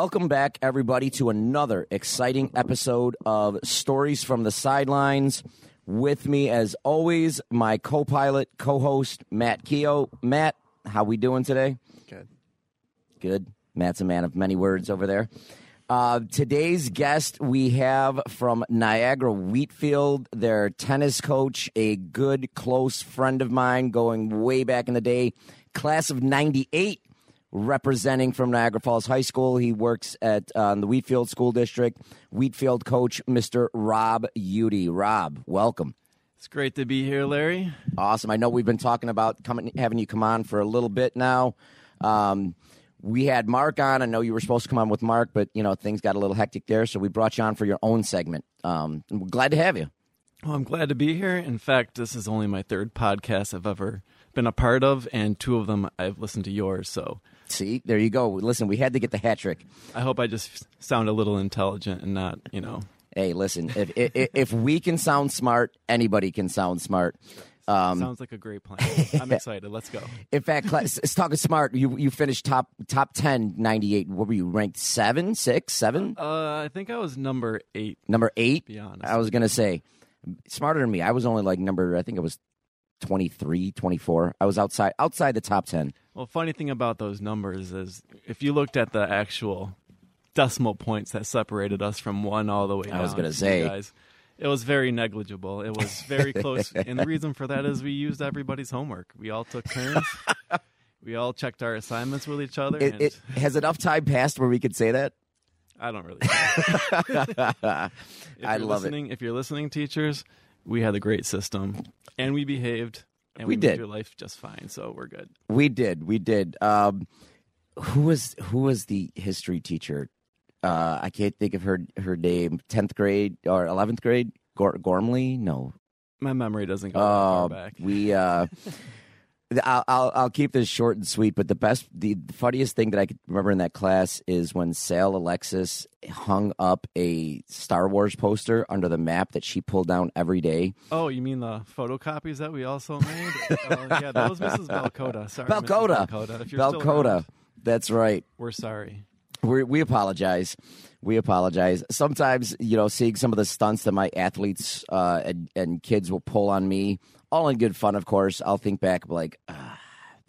Welcome back, everybody, to another exciting episode of Stories from the Sidelines. With me, as always, my co-pilot, co-host Matt Keogh. Matt, how we doing today? Good. Good. Matt's a man of many words over there. Uh, today's guest we have from Niagara Wheatfield, their tennis coach, a good close friend of mine going way back in the day, class of 98 representing from Niagara Falls High School. He works at uh, the Wheatfield School District. Wheatfield coach, Mr. Rob Udy. Rob, welcome. It's great to be here, Larry. Awesome. I know we've been talking about coming, having you come on for a little bit now. Um, we had Mark on. I know you were supposed to come on with Mark, but you know things got a little hectic there, so we brought you on for your own segment. Um, we're glad to have you. Well, I'm glad to be here. In fact, this is only my third podcast I've ever been a part of, and two of them I've listened to yours. So See, there you go. Listen, we had to get the hat trick. I hope I just sound a little intelligent and not, you know. Hey, listen, if if, if we can sound smart, anybody can sound smart. Um, Sounds like a great plan. I'm excited. Let's go. in fact, it's talking smart. You you finished top top 10, 98. What were you ranked seven, six, seven, Uh, I think I was number eight. number eight? Be honest. I was gonna say smarter than me. I was only like number. I think it was 23, 24. I was outside outside the top ten. Well, funny thing about those numbers is if you looked at the actual decimal points that separated us from one all the way down, I was gonna to say. guys, it was very negligible. It was very close, and the reason for that is we used everybody's homework. We all took turns. we all checked our assignments with each other. It, and it has enough time passed where we could say that. I don't really. I love it. If you're listening, teachers, we had a great system, and we behaved, and We we, did. your life just fine. So we're good. We did, we did. Um, who was who was the history teacher? Uh, I can't think of her her name. Tenth grade or eleventh grade? Gor- Gormley? No. My memory doesn't go Uh, back. we. Uh, I'll, I'll I'll keep this short and sweet. But the best, the funniest thing that I could remember in that class is when Sal Alexis hung up a Star Wars poster under the map that she pulled down every day. Oh, you mean the photocopies that we also made? uh, yeah, that was Mrs. Belcoda. Sorry, Mrs. Belcoda. Belcoda. If you're still Belcoda. around, That's right. we're sorry. we we apologize. We apologize. Sometimes, you know, seeing some of the stunts that my athletes uh, and, and kids will pull on me, all in good fun, of course. I'll think back like, ah,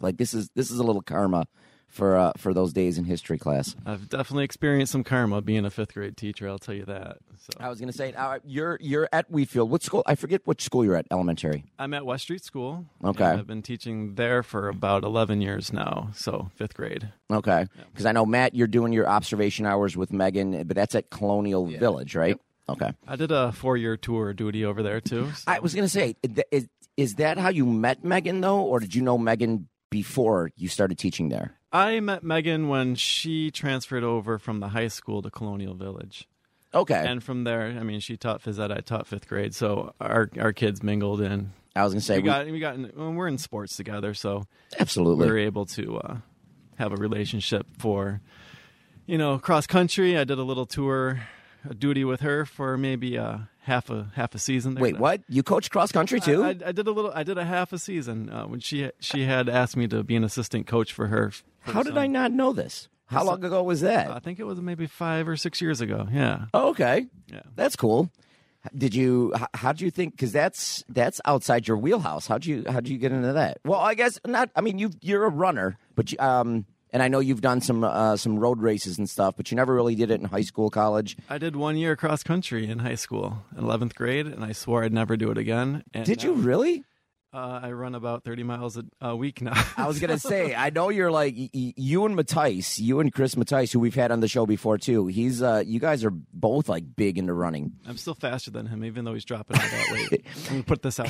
like this is this is a little karma for uh, for those days in history class. I've definitely experienced some karma being a fifth grade teacher. I'll tell you that. So I was going to say, uh, you're you're at Wheatfield. What school? I forget which school you're at. Elementary. I'm at West Street School. Okay. I've been teaching there for about 11 years now. So fifth grade. Okay, because I know Matt, you're doing your observation hours with Megan, but that's at Colonial Village, right? Okay. I did a four year tour duty over there too. so- I was going to say, is, is that how you met Megan though, or did you know Megan before you started teaching there? I met Megan when she transferred over from the high school to Colonial Village. Okay. And from there, I mean, she taught phys ed, I taught fifth grade. So our our kids mingled and I was going to say, we we- got we got in, well, we're in sports together, so absolutely. we were able to uh, have a relationship for you know cross country. I did a little tour, a duty with her for maybe uh, half a half a season. There. Wait, what? You coach cross country too? I, I, I did a little. I did a half a season uh, when she she had asked me to be an assistant coach for her. for How did I not know this? How long ago was that? I think it was maybe five or six years ago. Yeah, oh, okay. yeah. That's cool. Did you? How do you think? Because that's that's outside your wheelhouse. How do you How do you get into that? Well, I guess not. I mean, you you're a runner, but you, um, and I know you've done some uh, some road races and stuff, but you never really did it in high school, college. I did one year cross country in high school, in eleventh grade, and I swore I'd never do it again. And Did you really? Uh, I run about 30 miles a, a week now. I was gonna say, I know you're like y- y- you and Mattice, you and Chris Mattice, who we've had on the show before too. He's, uh, you guys are both like big into running. I'm still faster than him, even though he's dropping all that weight. I'm put this out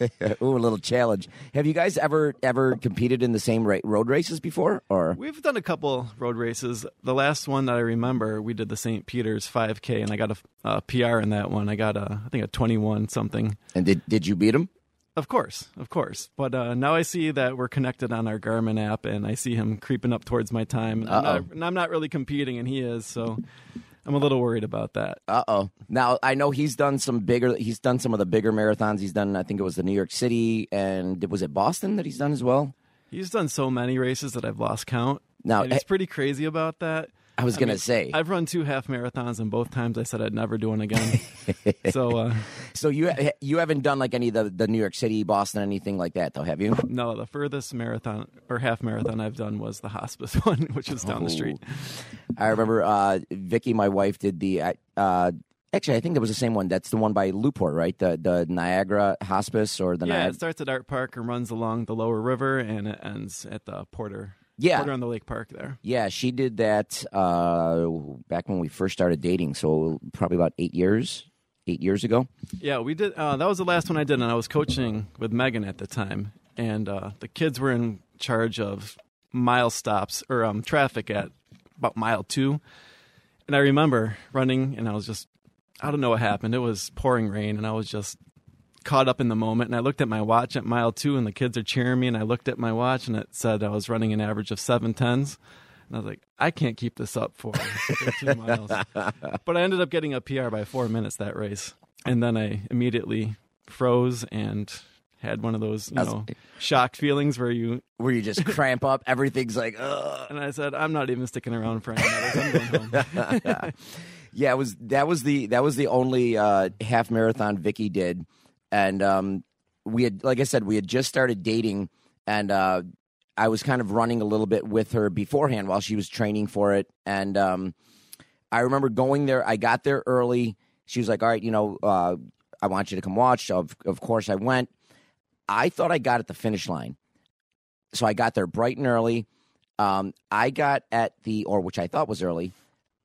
there. Ooh, a little challenge. Have you guys ever ever competed in the same ra- road races before? Or We've done a couple road races. The last one that I remember, we did the St. Peter's 5K, and I got a, a PR in that one. I got a, I think a 21 something. and did did you beat him? Of course, of course. But uh, now I see that we're connected on our Garmin app, and I see him creeping up towards my time. I'm not, and I'm not really competing, and he is, so I'm a little worried about that. Uh oh. Now I know he's done some bigger. He's done some of the bigger marathons. He's done. I think it was the New York City and was it Boston that he's done as well. He's done so many races that I've lost count. Now, and he's eh, pretty crazy about that. I was I gonna mean, say. I've run two half marathons, and both times I said I'd never do one again. so uh, So you you haven't done like any of the the New York City, Boston, anything like that though, have you? no, the furthest marathon or half marathon I've done was the hospice one, which is down the street. I remember uh, Vicky, my wife, did the. uh, Actually, I think it was the same one. That's the one by Newport, right? The the Niagara Hospice or the yeah, Niagara. it starts at Art Park and runs along the lower river, and it ends at the Porter. Yeah. Porter on the Lake Park there. Yeah, she did that uh, back when we first started dating. So probably about eight years, eight years ago. Yeah, we did. Uh, that was the last one I did, and I was coaching with Megan at the time, and uh, the kids were in charge of mile stops or um, traffic at about mile two. And I remember running, and I was just, I don't know what happened. It was pouring rain, and I was just caught up in the moment. And I looked at my watch at mile two, and the kids are cheering me. And I looked at my watch, and it said I was running an average of seven tens. And I was like, I can't keep this up for 13 miles. But I ended up getting a PR by four minutes that race. And then I immediately froze and had one of those, you know, shock feelings where you, Where you just cramp up, everything's like, Ugh. and I said, I'm not even sticking around for any medals. I'm going home. yeah. It was that was the that was the only uh, half marathon Vicky did, and um, we had, like I said, we had just started dating, and uh, I was kind of running a little bit with her beforehand while she was training for it, and um, I remember going there. I got there early. She was like, "All right, you know, uh, I want you to come watch." Of of course, I went. I thought I got at the finish line, so I got there bright and early. Um, I got at the, or which I thought was early.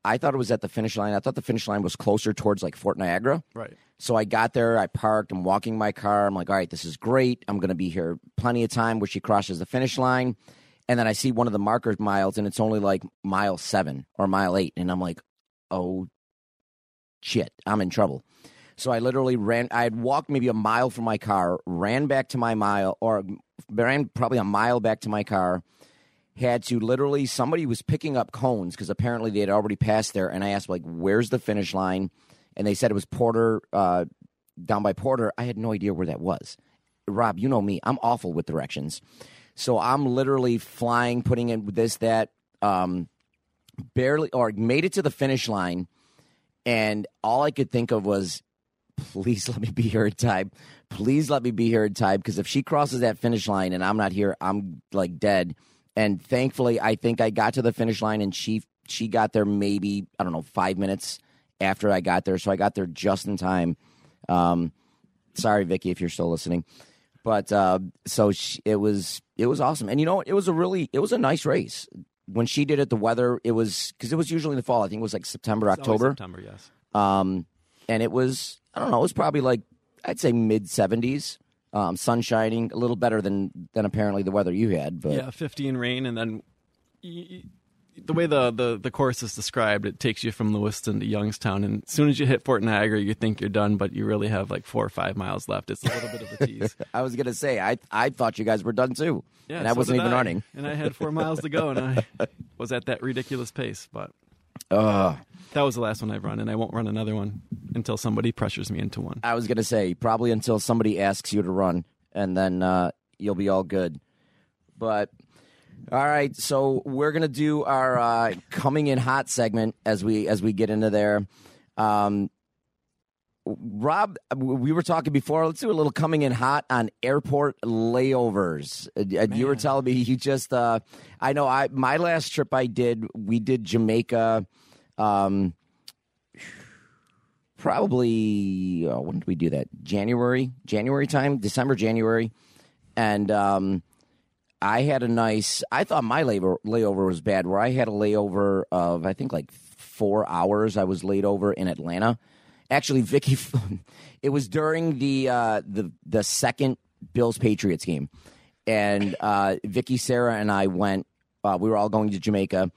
I thought it was at the finish line. I thought the finish line was closer towards like Fort Niagara. right. So I got there, I parked, I'm walking my car. I'm like, all right, this is great. I'm going to be here plenty of time where she crosses the finish line. And then I see one of the markers miles, and it's only like mile seven or mile eight. And I'm like, oh, shit, I'm in trouble. So I literally ran, I had walked maybe a mile from my car, ran back to my mile, or ran probably a mile back to my car. Had to literally, somebody was picking up cones because apparently they had already passed there. And I asked, like, where's the finish line? and they said it was Porter uh, down by Porter. I had no idea where that was. Rob, you know me; I'm awful with directions, so I'm literally flying, putting in this, that, um, barely, or made it to the finish line, and all I could think of was, please let me be here in time. Please let me be here in time because if she crosses that finish line and I'm not here, I'm like dead. And thankfully, I think I got to the finish line and she she got there maybe I don't know five minutes after I got there, so I got there just in time. Um, sorry, Vicky, if you're still listening, but uh, so she, it was it was awesome, and you know it was a really it was a nice race. When she did it, the weather it was because it was usually in the fall. I think it was like September, It's October, September, yes. um, and it was I don't know, it was probably like I'd say mid seventies, um, sun shining, a little better than than apparently the weather you had. But Yeah, 15 rain, and then y- y- the way the, the, the course is described, it takes you from Lewiston to Youngstown. And as soon as you hit Fort Niagara, you think you're done, but you really have like four or five miles left. It's a little bit of a tease. I was gonna say I I thought you guys were done too, Yeah, and I so wasn't even I. running. And I had four miles to go, and I was at that ridiculous pace. But Ugh. that was the last one I've run, and I won't run another one until somebody pressures me into one. I was gonna say probably until somebody asks you to run, and then uh, you'll be all good. But all right, so we're gonna do our uh, coming in hot segment as we as we get into there. Um, Rob, we were talking before. Let's do a little coming in hot on airport layovers. Uh, You were telling me you just. Uh, I know. I my last trip I did, we did Jamaica. Um, probably uh, when did we do that? January, January time, December, January, and um, I had a nice. I thought my layover layover was bad. Where I had a layover of I think like four hours. I was laid over in Atlanta. Actually, Vicky, it was during the uh, the the second Bills Patriots game, and uh, Vicky, Sarah, and I went. Uh, we were all going to Jamaica.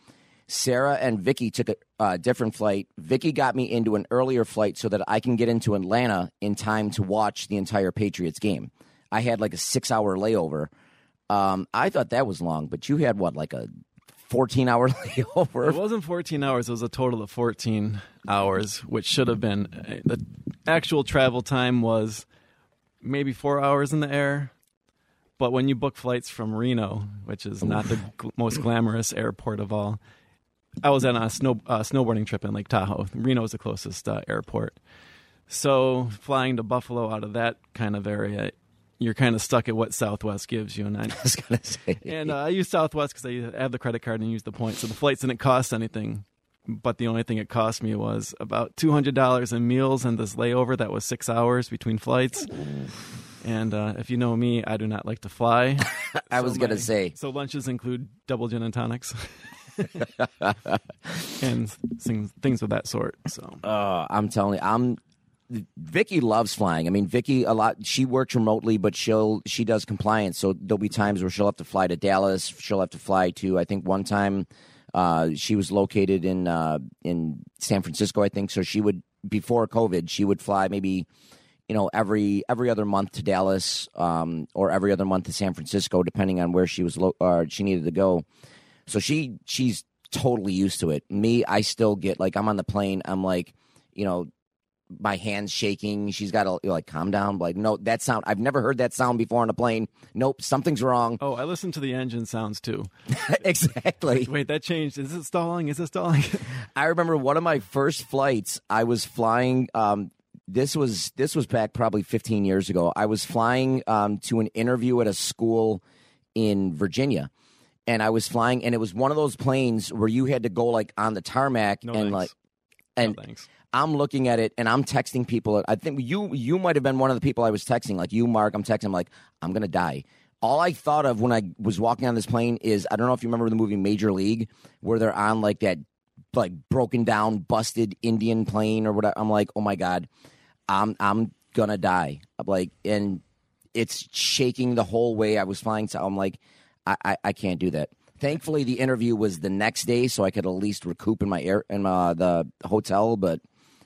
Sarah and Vicky took a uh, different flight. Vicky got me into an earlier flight so that I can get into Atlanta in time to watch the entire Patriots game. I had like a six hour layover. Um, I thought that was long, but you had what, like a 14 hour layover? It wasn't 14 hours. It was a total of 14 hours, which should have been the actual travel time was maybe four hours in the air. But when you book flights from Reno, which is not the most glamorous airport of all, I was on a snow uh, snowboarding trip in Lake Tahoe. Reno is the closest uh, airport. So flying to Buffalo out of that kind of area, you're kind of stuck at what Southwest gives you. And I, I was going to say. and uh, I use Southwest because I have the credit card and use the points. So the flights didn't cost anything, but the only thing it cost me was about two hundred dollars in meals and this layover that was six hours between flights. And uh, if you know me, I do not like to fly. I So was going to say. So lunches include double gin and tonics, and things things of that sort. So Uh, I'm telling you, I'm. Vicky loves flying. I mean, Vicky a lot. She works remotely, but she'll she does compliance. So there'll be times where she'll have to fly to Dallas. She'll have to fly to. I think one time, uh, she was located in uh, in San Francisco. I think so. She would before COVID, she would fly maybe, you know, every every other month to Dallas, um, or every other month to San Francisco, depending on where she was lo- or she needed to go. So she she's totally used to it. Me, I still get like I'm on the plane. I'm like, you know, my hands shaking. She's got to like calm down. Like, no, that sound. I've never heard that sound before on a plane. Nope, something's wrong. oh, I listen to the engine sounds too. exactly. Wait, that changed. Is it stalling? Is it stalling? I remember one of my first flights. I was flying. Um, this was this was back probably 15 years ago. I was flying um, to an interview at a school in Virginia, and I was flying, and it was one of those planes where you had to go like on the tarmac No and thanks. like and no, thanks. I'm looking at it and I'm texting people. I think you you might have been one of the people I was texting. Like you, Mark. I'm texting. I'm like, I'm gonna die. All I thought of when I was walking on this plane is I don't know if you remember the movie Major League where they're on like that like broken down, busted Indian plane or whatever. I'm like, oh my god, I'm I'm gonna die. I'm like, and it's shaking the whole way I was flying. So I'm like, I, I, I can't do that. Thankfully, the interview was the next day, so I could at least recoup in my air in my, the hotel. But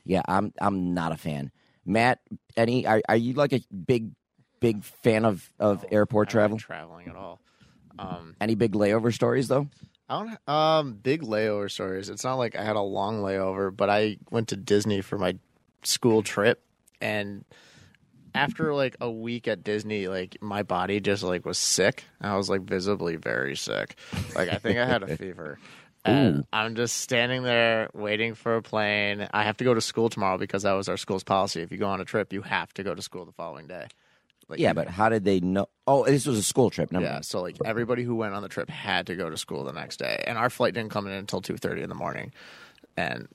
yeah, I'm I'm not a fan. Matt, any are, are you like a big big fan of of airport travel? traveling at all. Um, Any big layover stories though? I don't um big layover stories. It's not like I had a long layover, but I went to Disney for my school trip and after like a week at Disney, like my body just like was sick. I was like visibly very sick. Like I think I had a fever. And I'm just standing there waiting for a plane. I have to go to school tomorrow because that was our school's policy. If you go on a trip, you have to go to school the following day. Like, Yeah, but how did they know? Oh, this was a school trip. Never yeah, so like everybody who went on the trip had to go to school the next day, and our flight didn't come in until two thirty in the morning. And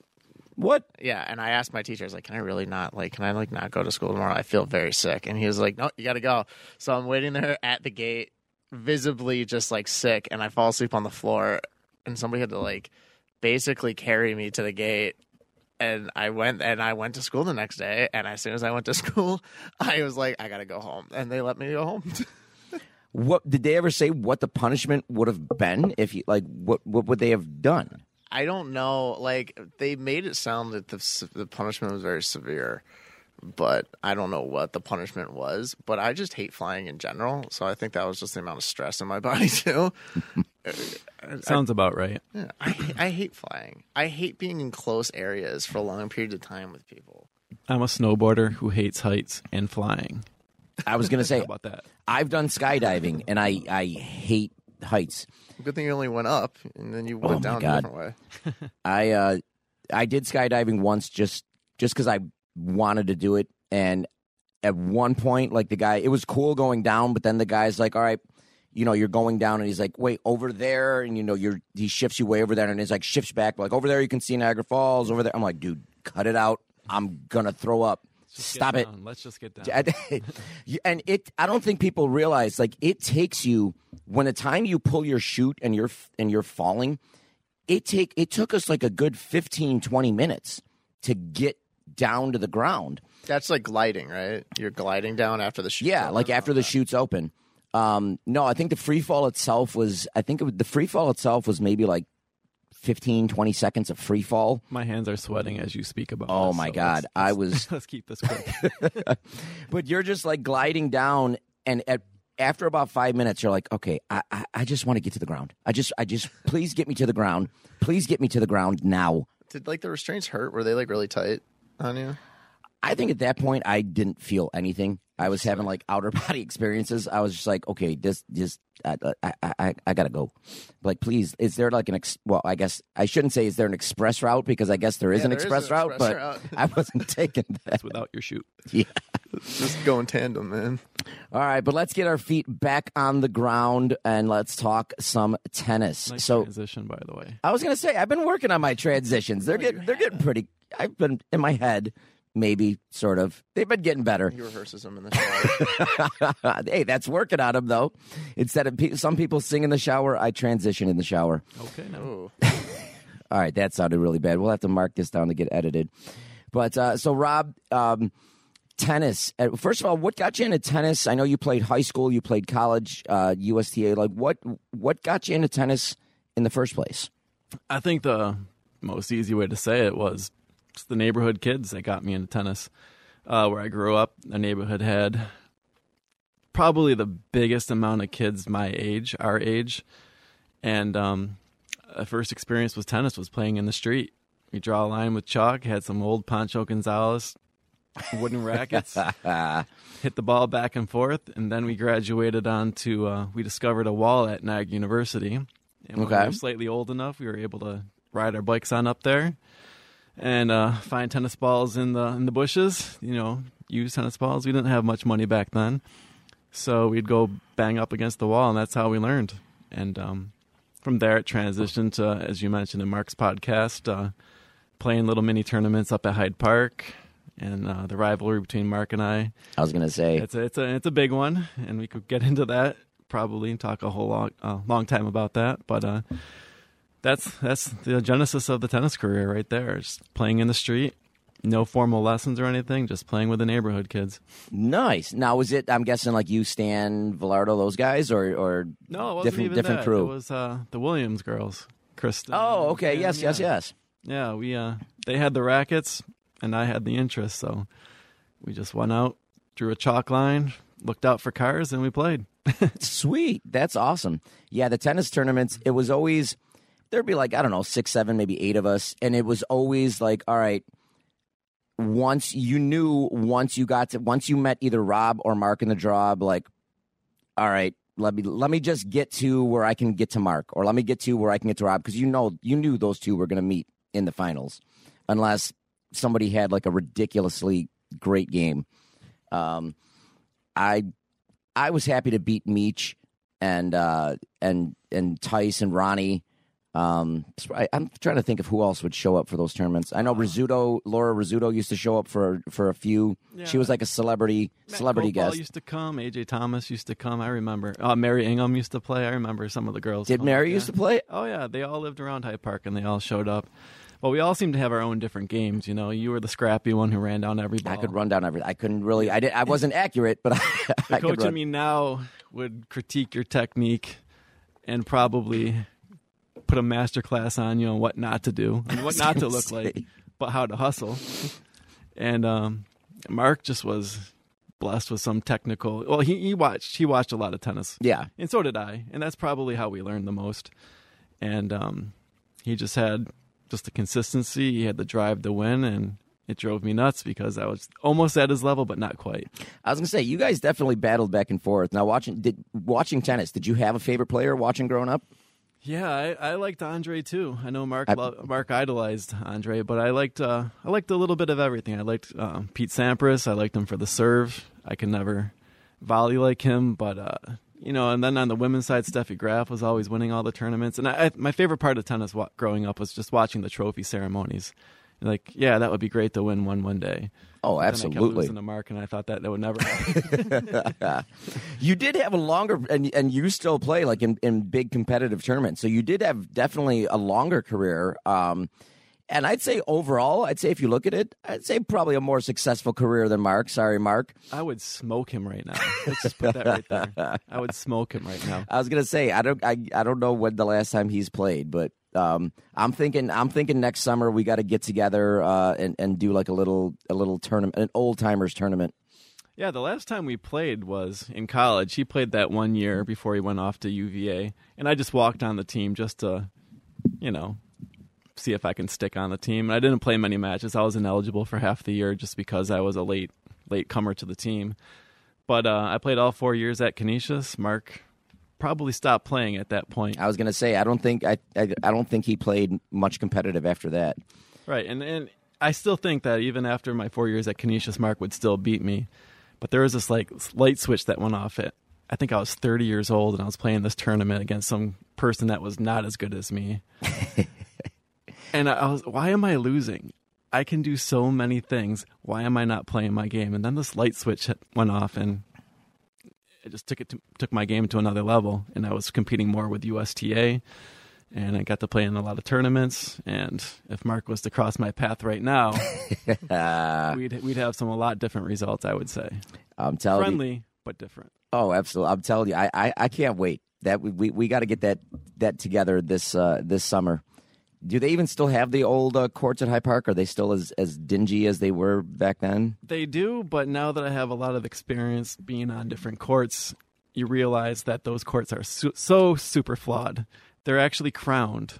What? yeah, and I asked my teacher, I was like, "Can I really not like? Can I like not go to school tomorrow? I feel very sick." And he was like, "No, you got to go." So I'm waiting there at the gate, visibly just like sick, and I fall asleep on the floor, and somebody had to like basically carry me to the gate. And I went and I went to school the next day. And as soon as I went to school, I was like, I gotta go home. And they let me go home. What did they ever say? What the punishment would have been if you like? What what would they have done? I don't know. Like they made it sound that the the punishment was very severe, but I don't know what the punishment was. But I just hate flying in general, so I think that was just the amount of stress in my body too. Sounds about right. Yeah, I I hate flying. I hate being in close areas for a long periods of time with people. I'm a snowboarder who hates heights and flying. I was gonna say How about that? I've done skydiving and I I hate heights. Good thing you only went up and then you Oh went my down God. a different way. I uh I did skydiving once just just because I wanted to do it and at one point like the guy it was cool going down but then the guy's like all right you know you're going down and he's like wait over there and you know you're he shifts you way over there and he's like shifts back like over there you can see Niagara Falls over there I'm like dude cut it out I'm gonna throw up. Just Stop it. down. Let's just get down. and it I don't think people realize like it takes you when the time you pull your chute and you're and you're falling it take it took us like a good 15 20 minutes to get down to the ground That's like gliding, right? You're gliding down after the chute. yeah like after the chute's open um no i think the free fall itself was i think it was, the free fall itself was maybe like 15 20 seconds of free fall My hands are sweating as you speak about. Oh, this, my so God. let's- I let's- was- Let's keep this quick. but you're just like gliding down and at after about five minutes you're like okay I, I, I just want to get to the ground i just i just please get me to the ground please get me to the ground now Did like the restraints hurt? Were they like really tight on you? I think at that point i didn't feel anything i was having like outer body experiences i was just like okay this this I, I, I, I gotta go like please is there like an ex- well i guess i shouldn't say is there an express route because i guess there is Yeah, an there is express an route express but route. i wasn't taking that That's without your shoot. yeah Just go in tandem, man. All right, but let's get our feet back on the ground and let's talk some tennis. Nice so transition, by the way. I was gonna say I've been working on my transitions. They're oh, getting they're getting pretty. I've been in my head, maybe sort of. They've been getting better. He rehearses them in the shower. hey, that's working on them though. Instead of pe- some people sing in the shower, I transition in the shower. Okay, now Ooh. All right, that sounded really bad. We'll have to mark this down to get edited. But uh, so, Rob, um, tennis. Uh, First of all, what got you into tennis? I know you played high school, you played college, uh, USTA. Like, what what got you into tennis in the first place? I think the most easy way to say it was the neighborhood kids that got me into tennis. Uh, where I grew up, the neighborhood had probably the biggest amount of kids my age, our age, and um, a first experience with tennis was playing in the street. We draw a line with chalk, had some old Pancho Gonzalez wooden rackets, hit the ball back and forth, and then we graduated on to uh, we discovered a wall at Nag University. And when Okay. we were slightly old enough, we were able to ride our bikes on up there and uh, find tennis balls in the in the bushes. You know, use tennis balls. We didn't have much money back then, so we'd go bang up against the wall, and that's how we learned. And um, from there, it transitioned to, as you mentioned in Mark's podcast, uh, playing little mini tournaments up at Hyde Park, and uh, the rivalry between Mark and I. I was gonna say, It's a it's a it's a big one, and we could get into that probably and talk a whole long uh, long time about that. But uh, that's that's the genesis of the tennis career right there. Just playing in the street, no formal lessons or anything, just playing with the neighborhood kids. nice. Now, was it? I'm guessing like you, Stan, Velardo, those guys, or or No, it wasn't different different that. crew. It was uh, the Williams girls, Kristen. oh, okay. and Yes, Pam, yes, yes. Yeah, we uh, they had the rackets, and I had the interest, so we just went out, drew a chalk line, looked out for cars, and we played. Sweet. That's awesome. Yeah, the tennis tournaments, it was always, there'd be like, I don't know, six, seven, maybe eight of us. And it was always like, all right, once you knew, once you got to, once you met either Rob or Mark in the draw, like, all right, let me, let me just get to where I can get to Mark or let me get to where I can get to Rob. Cause you know, you knew those two were going to meet in the finals unless somebody had like a ridiculously great game. Um, I I was happy to beat Meach and uh, and and Tice and Ronnie. Um, I, I'm trying to think of who else would show up for those tournaments. I know Rizzuto, Laura Rizzuto used to show up for for a few. She was like a celebrity Matt celebrity Copal guest. used to come. AJ Thomas used to come. I remember. Uh, Mary Ingham used to play. I remember some of the girls. Did Mary yeah. used to play? Oh yeah, they all lived around Hyde Park and they all showed up. But we all seemed to have our own different games. You know, you were the scrappy one who ran down every ball. I could run down every. I couldn't really. I did. I wasn't accurate, but I, The I coach could run. in me now would critique your technique and probably put a master class on you on what not to do and what not to look like, but how to hustle. And um, Mark just was blessed with some technical. Well, he, he watched he watched a lot of tennis, yeah, and so did I, and that's probably how we learned the most. And um, he just had just the consistency. He had the drive to win, and it drove me nuts because I was almost at his level, but not quite. I was gonna say you guys definitely battled back and forth. Now watching did watching tennis. Did you have a favorite player watching growing up? Yeah, I, I liked Andre too. I know Mark I- lo- Mark idolized Andre, but I liked uh, I liked a little bit of everything. I liked um, Pete Sampras. I liked him for the serve. I could never volley like him, but uh, you know. And then on the women's side, Steffi Graf was always winning all the tournaments. And I, my favorite part of tennis wa- growing up was just watching the trophy ceremonies Like, yeah, that would be great to win one one day. Oh, Then I kept absolutely. losing to Mark, and I thought that that would never happen. You did have a longer, and and you still play like in, in big competitive tournaments. So you did have definitely a longer career. Um, and I'd say overall, I'd say if you look at it, I'd say probably a more successful career than Mark. Sorry, Mark. I would smoke him right now. Let's just put that right there. I would smoke him right now. I was gonna say I don't I, I don't know when the last time he's played, but um, I'm thinking I'm thinking next summer we got to get together uh, and and do like a little a little tournament, an old timers tournament. Yeah, the last time we played was in college. He played that one year before he went off to UVA, and I just walked on the team just to, you know, see if I can stick on the team. And I didn't play many matches. I was ineligible for half the year just because I was a late late comer to the team. But uh, I played all four years at Canisius. Mark probably stopped playing at that point. I was gonna say I don't think I I, I don't think he played much competitive after that. Right, and and I still think that even after my four years at Canisius, Mark would still beat me. But there was this like light switch that went off. At I think I was 30 years old, and I was playing this tournament against some person that was not as good as me. and I was, why am I losing? I can do so many things. Why am I not playing my game? And then this light switch went off, and it just took it to, took my game to another level. And I was competing more with USTA, and I got to play in a lot of tournaments. And if Mark was to cross my path right now, we'd we'd have some a lot different results. I would say I'm telling you. friendly but different. Oh, absolutely. I'm telling you, I I, I can't wait. That we we, we got to get that that together this uh, this summer. Do they even still have the old uh, courts at Hyde Park? Are they still as as dingy as they were back then? They do, but now that I have a lot of experience being on different courts, you realize that those courts are su- so super flawed. They're actually crowned.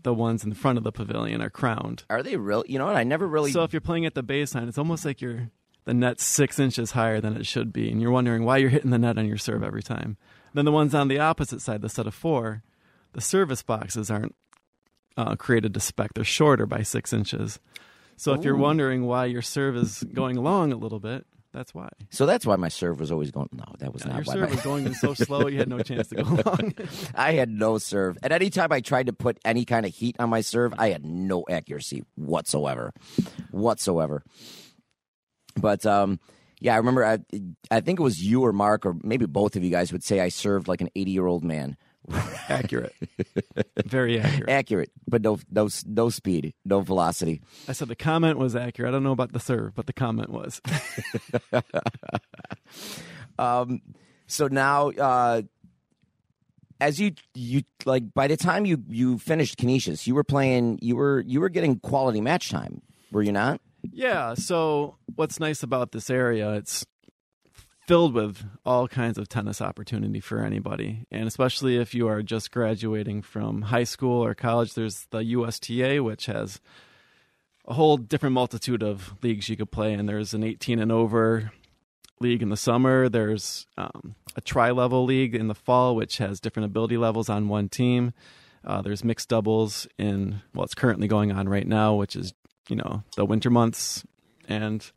The ones in the front of the pavilion are crowned. Are they real? You know what? I never really. So if you're playing at the baseline, it's almost like you're the net's six inches higher than it should be, and you're wondering why you're hitting the net on your serve every time. Then the ones on the opposite side, the set of four, the service boxes aren't uh, created to spec; they're shorter by six inches. So if you're wondering why your serve is going long a little bit, that's why. so that's why my serve was always going. No, that was Your not why. serve My, was going so slow you had no chance to go long. I had no serve. At any time I tried to put any kind of heat on my serve, I had no accuracy whatsoever, whatsoever. But um, yeah, I remember. I I think it was you or Mark or maybe both of you guys would say I served like an eighty year old man. accurate, very accurate. Accurate, but no no no speed, no velocity. I said the comment was accurate. I don't know about the serve, but the comment was. Um, so now, uh, as you you like, by the time you you finished Canisius, you were playing. You were you were getting quality match time. Were you not? Yeah. So what's nice about this area? It's filled with all kinds of tennis opportunity for anybody, and especially if you are just graduating from high school or college. There's the USTA, which has a whole different multitude of leagues you could play in. There's an 18 and over league in the summer. There's um, a tri-level league in the fall, which has different ability levels on one team. Uh, there's mixed doubles in well, it's currently going on right now, which is you know the winter months, and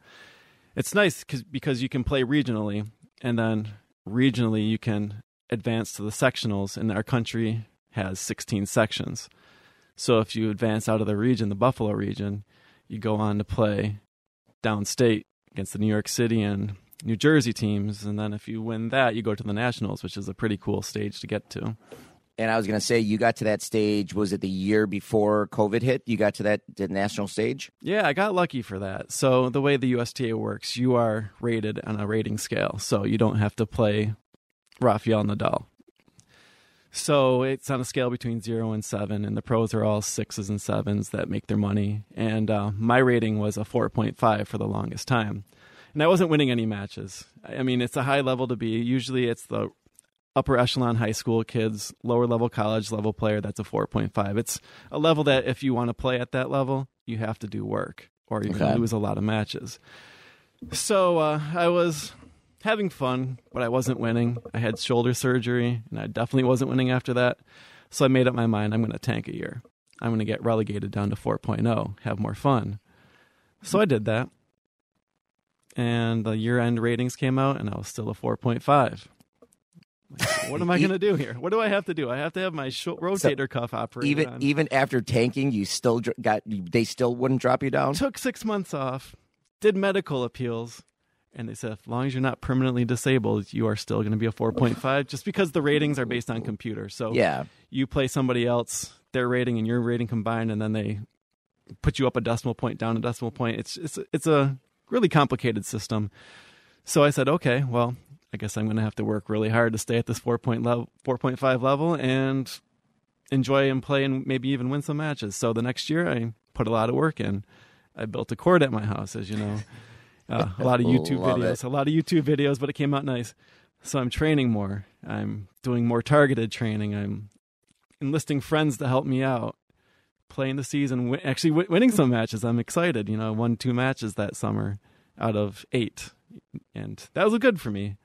it's nice cause, because you can play regionally, and then regionally you can advance to the sectionals. And our country has 16 sections, so if you advance out of the region, the Buffalo region, you go on to play downstate against the New York City and New Jersey teams, and then if you win that, you go to the Nationals, which is a pretty cool stage to get to. And I was going to say, you got to that stage. Was it the year before COVID hit? You got to that, national stage. Yeah, I got lucky for that. So the way the USTA works, you are rated on a rating scale, so you don't have to play Rafael Nadal. So it's on a scale between zero and seven, and the pros are all sixes and sevens that make their money. And uh, my rating was a 4.5 for the longest time. And I wasn't winning any matches. I mean, it's a high level to be. Usually it's the upper echelon high school kids, lower level college level player, that's a 4.5. It's a level that if you want to play at that level, you have to do work or you're going to lose a lot of matches. So uh, I was having fun, but I wasn't winning. I had shoulder surgery and I definitely wasn't winning after that. So I made up my mind I'm going to tank a year. I'm going to get relegated down to 4.0, have more fun. So I did that. And the year end ratings came out and I was still a 4.5. what am I going to do here? What do I have to do? I have to have my rotator cuff operated even on. even after tanking, you still dr- got they still wouldn't drop you down. took six months off, did medical appeals, and they said as long as you're not permanently disabled, you are still going to be a 4.5 just because the ratings are based on computer. So Yeah, you play somebody else, their rating and your rating combined, and then they put you up a decimal point, down a decimal point. It's it's it's a really complicated system. So I said, okay, well, I guess I'm going to have to work really hard to stay at this 4 point level, 4.5 level, and enjoy and play and maybe even win some matches. So the next year, I put a lot of work in. I built a court at my house, as you know. Uh, a lot of YouTube videos, it. a lot of YouTube videos, but it came out nice. So I'm training more. I'm doing more targeted training. I'm enlisting friends to help me out, playing the season, actually w- winning some matches. I'm excited. You know, I won two matches that summer out of eight, and that was good for me.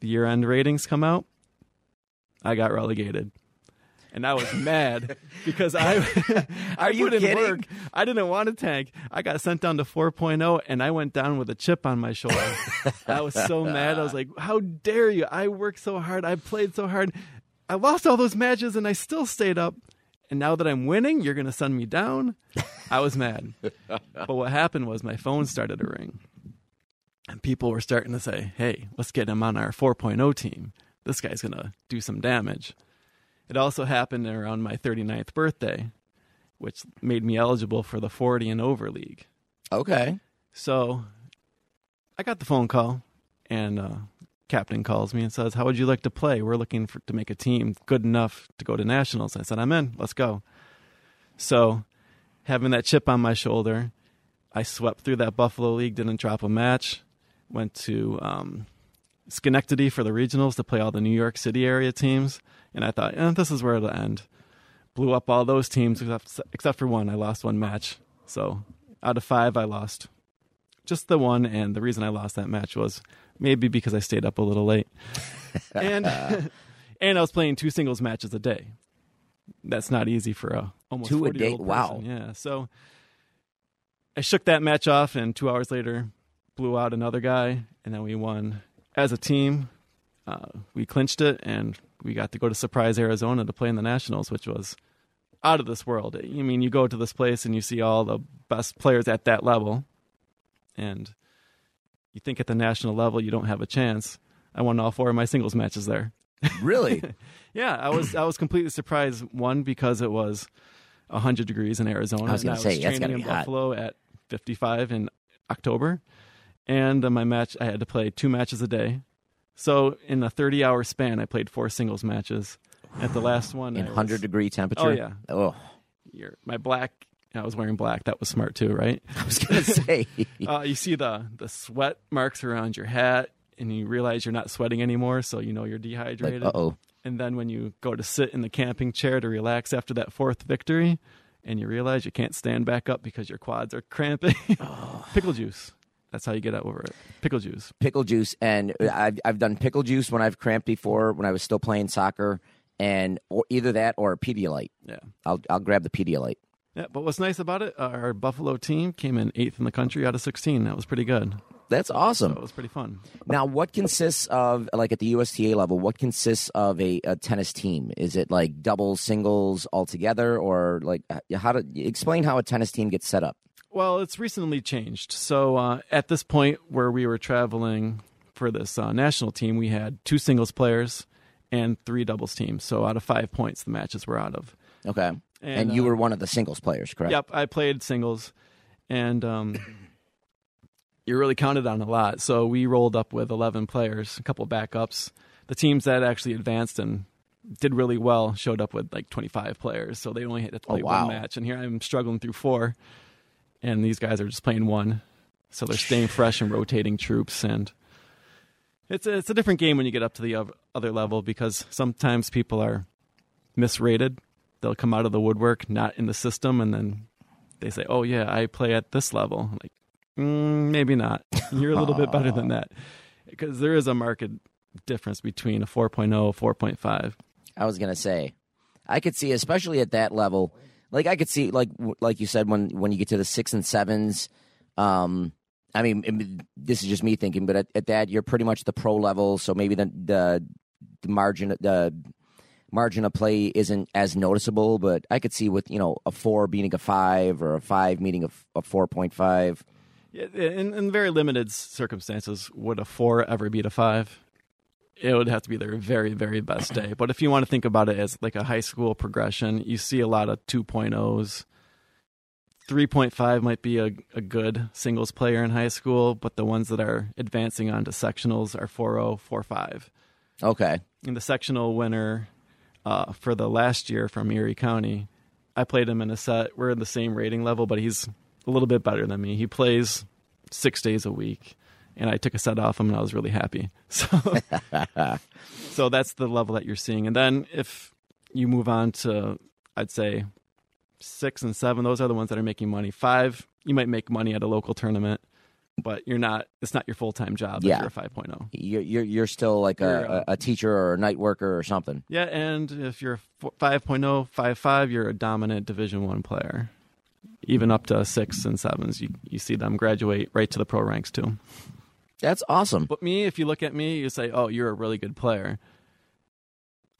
The year-end ratings come out. I got relegated, and I was mad because I I put in kidding? work. I didn't want to tank. I got sent down to 4.0, and I went down with a chip on my shoulder. I was so mad. I was like, "How dare you! I worked so hard. I played so hard. I lost all those matches, and I still stayed up. And now that I'm winning, you're going to send me down." I was mad. but what happened was my phone started to ring, and people were starting to say, "Hey, let's get him on our 4.0 team. This guy's going to do some damage." It also happened around my 39th birthday, which made me eligible for the 40 and over league. okay. So I got the phone call, and uh, captain calls me and says, "How would you like to play? We're looking for to make a team good enough to go to nationals." I said, "I'm in. Let's go." So, having that chip on my shoulder, I swept through that Buffalo League. Didn't drop a match. Went to um, Schenectady for the regionals to play all the New York City area teams, and I thought, eh, "This is where it'll end." Blew up all those teams except, except for one. I lost one match. So, out of five, I lost just the one and the reason i lost that match was maybe because i stayed up a little late and and i was playing two singles matches a day that's not easy for a almost Two a 40 -year -old day? Wow. yeah so i shook that match off and two hours later blew out another guy and then we won as a team uh, we clinched it and we got to go to surprise arizona to play in the nationals which was out of this world i mean you go to this place and you see all the best players at that level and you think at the national level you don't have a chance. I won all four of my singles matches there. Really? Yeah, I was I was completely surprised. One because it was hundred degrees in Arizona. I was gonna say, that's training gotta in be hot. Buffalo at fifty five in October, and uh, my match I had to play two matches a day. So in a thirty hour span, I played four singles matches. At the last one, In I was- hundred degree temperature. Oh yeah, Oh, your my black. I was wearing black. That was smart too, right? I was gonna say. uh, you see the the sweat marks around your hat, and you realize you're not sweating anymore, so you know you're dehydrated. uh oh. And then when you go to sit in the camping chair to relax after that fourth victory, and you realize you can't stand back up because your quads are cramping, pickle juice. That's how you get over it. Pickle juice. pickle juice, and I've I've done pickle juice when I've cramped before when I was still playing soccer, and or either that or a Pedialyte. Yeah. I'll I'll grab the Pedialyte. Yeah, but what's nice about it, our Buffalo team came in eighth in the country out of 16. That was pretty good. That's So awesome. it was pretty fun. Now, what consists of like at the USTA level? What consists of a, a tennis team? Is it like doubles, singles all together, or like uh, how to explain how a tennis team gets set up? Well, it's recently changed. So uh, at this point where we were traveling for this uh, national team, we had two singles players and three doubles teams. So out of five points, the matches were out of. Okay, and, And, you uh, were one of the singles players, correct? Yep, I played singles, and um, you really counted on a lot. So we rolled up with 11 players, a couple backups. The teams that actually advanced and did really well showed up with like 25 players, so they only had to play Oh, wow. one match. And here I'm struggling through four, and these guys are just playing one, so they're staying fresh and rotating troops. And it's a, it's a different game when you get up to the other level because sometimes people are misrated. They'll come out of the woodwork not in the system, and then they say, "Oh yeah, I play at this level." I'm like, mm, maybe not. You're a little bit better than that because there is a market difference between a 4.0 4.5. I was gonna say, I could see, especially at that level, like I could see, like like you said, when when you get to the six and sevens. Um, I mean, I mean, this is just me thinking, but at, at that, you're pretty much the pro level. So maybe the the the margin the margin of play isn't as noticeable. But I could see with you know a four beating a five or a five meeting a, a four point five. Yeah, in, in very limited circumstances, would a four ever beat a five? It would have to be their very, very best day. But if you want to think about it as like a high school progression, you see a lot of 2.0s. 3.5 might be a, a good singles player in high school, but the ones that are advancing onto sectionals are 4.0, 4.5. Okay. And the sectional winner uh, for the last year from Erie County, I played him in a set. We're in the same rating level, but he's a little bit better than me. He plays six days a week, and I took a set off him, and I was really happy. So, so that's the level that you're seeing. And then if you move on to, I'd say six and seven, those are the ones that are making money. Five, you might make money at a local tournament, but you're not. It's not your full time job. Yeah. if you're a 5.0. You're you're, you're still like You're, a, uh, a teacher or a night worker or something. Yeah, and if you're f- 5.0, 5.5, you're a dominant Division One player. Even up to six and sevens, you you see them graduate right to the pro ranks too. That's awesome. But me, if you look at me, you say, "Oh, you're a really good player."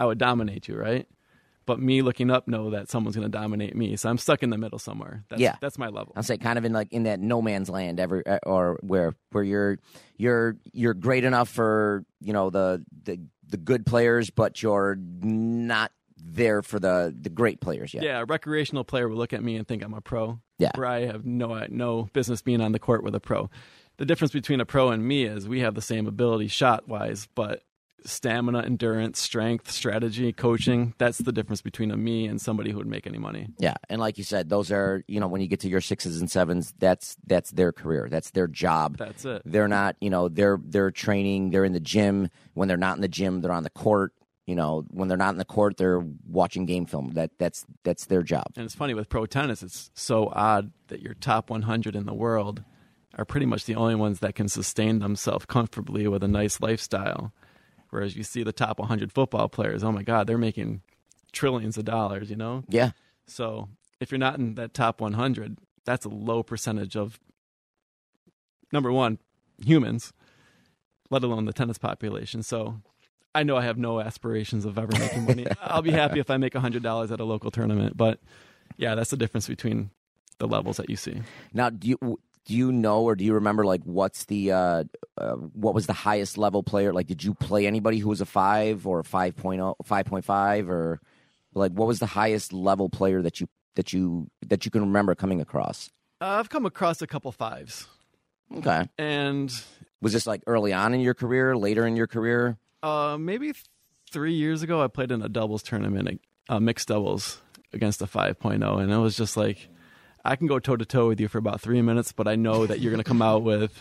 I would dominate you, right? But me looking up, know that someone's going to dominate me, so I'm stuck in the middle somewhere. That's, Yeah. that's my level. I'll say kind of in like in that no man's land, every uh, or where where you're you're you're great enough for you know the the the good players, but you're not there for the the great players yet. Yeah, a recreational player will look at me and think I'm a pro. Yeah. Where I have no no business being on the court with a pro. The difference between a pro and me is we have the same ability shot wise, but stamina, endurance, strength, strategy, coaching, that's the difference between a me and somebody who would make any money. Yeah, and like you said, those are you know when you get to your sixes and sevens, that's that's their career, that's their job. That's it. They're not, you know, they're they're training. They're in the gym. When they're not in the gym, they're on the court. You know, when they're not in the court, they're watching game film. That that's that's their job. And it's funny with pro tennis, it's so odd that your top 100 in the world are pretty much the only ones that can sustain themselves comfortably with a nice lifestyle. Whereas you see the top 100 football players, oh my God, they're making trillions of dollars, you know? Yeah, So if you're not in that top 100, that's a low percentage of, number one, humans, let alone the tennis population. So I know I have no aspirations of ever making money. I'll be happy if I make $100 at a local tournament. But yeah, that's the difference between the levels that you see. Now, do you do you know or do you remember like what's the uh, uh, what was the highest level player? Like, did you play anybody who was a five or a 5.0, 5.5 or like what was the highest level player that you that you that you can remember coming across? Uh, I've come across a couple fives. Okay, And was this like early on in your career, later in your career? Uh, maybe th- three years ago, I played in a doubles tournament, uh, mixed doubles against a 5.0, and it was just like, I can go toe to toe with you for about three minutes, but I know that you're going to come out with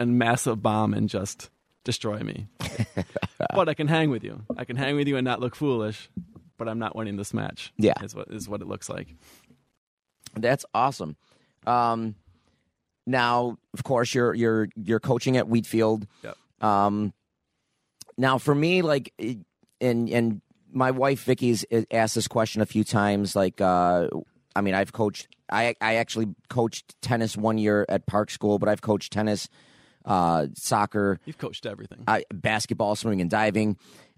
a massive bomb and just destroy me. but I can hang with you. I can hang with you and not look foolish, but I'm not winning this match. Yeah. is what is what it looks like. That's awesome. Um, now, of course, you're you're you're coaching at Wheatfield. Yep. Um, now, for me, like, and and my wife Vicky's asked this question a few times. Like, uh, I mean, I've coached. I I actually coached tennis one year at Park School, but I've coached tennis, uh, soccer, You've coached everything. I, basketball, swimming, and diving.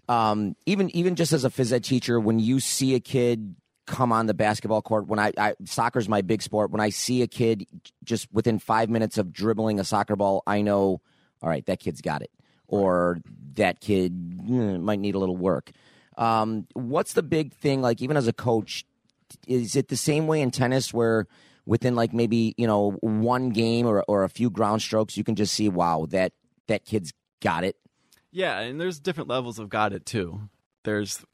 Um, even even just as a phys ed teacher, when you see a kid come on the basketball court, when I, I soccer's my big sport. When I see a kid just within five minutes of dribbling a soccer ball, I know, all right, that kid's got it, or that kid mm, might need a little work. Um, what's the big thing? Like even as a coach, is it the same way in tennis where within like maybe you know one game or or a few ground strokes you can just see wow that that kid's got it Yeah, and there's different levels of got it too. There's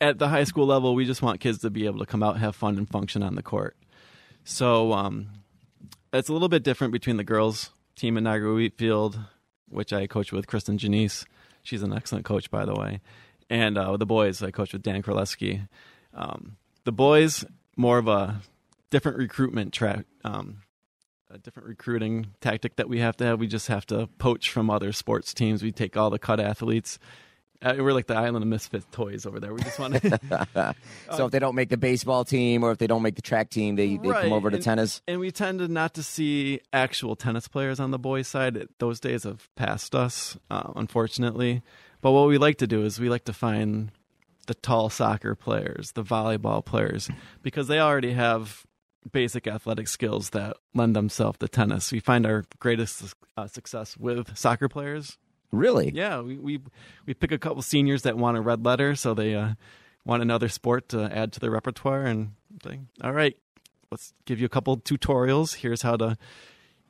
at the high school level, we just want kids to be able to come out, have fun, and function on the court. So um, it's a little bit different between the girls team at Niagara Wheatfield, which I coach with Kristen Janice. She's an excellent coach, by the way. And uh, the boys, I coach with Dan Kraleski. Um, the boys, more of a different recruitment track. Um, a different recruiting tactic that we have to have. We just have to poach from other sports teams. We take all the cut athletes. Uh, we're like the island of misfit toys over there. We just want to, so if they don't make the baseball team or if they don't make the track team they, they Right, come over to and- tennis and we tend to not to see actual tennis players on the boys' side. Those days have passed us, uh, unfortunately. But what we like to do is we like to find the tall soccer players, the volleyball players, because they already have basic athletic skills that lend themselves to tennis. We find our greatest uh, success with soccer players. Really? Yeah, we, we we pick a couple seniors that want a red letter, so they uh, want another sport to add to their repertoire, and think, all right, let's give you a couple tutorials. Here's how to.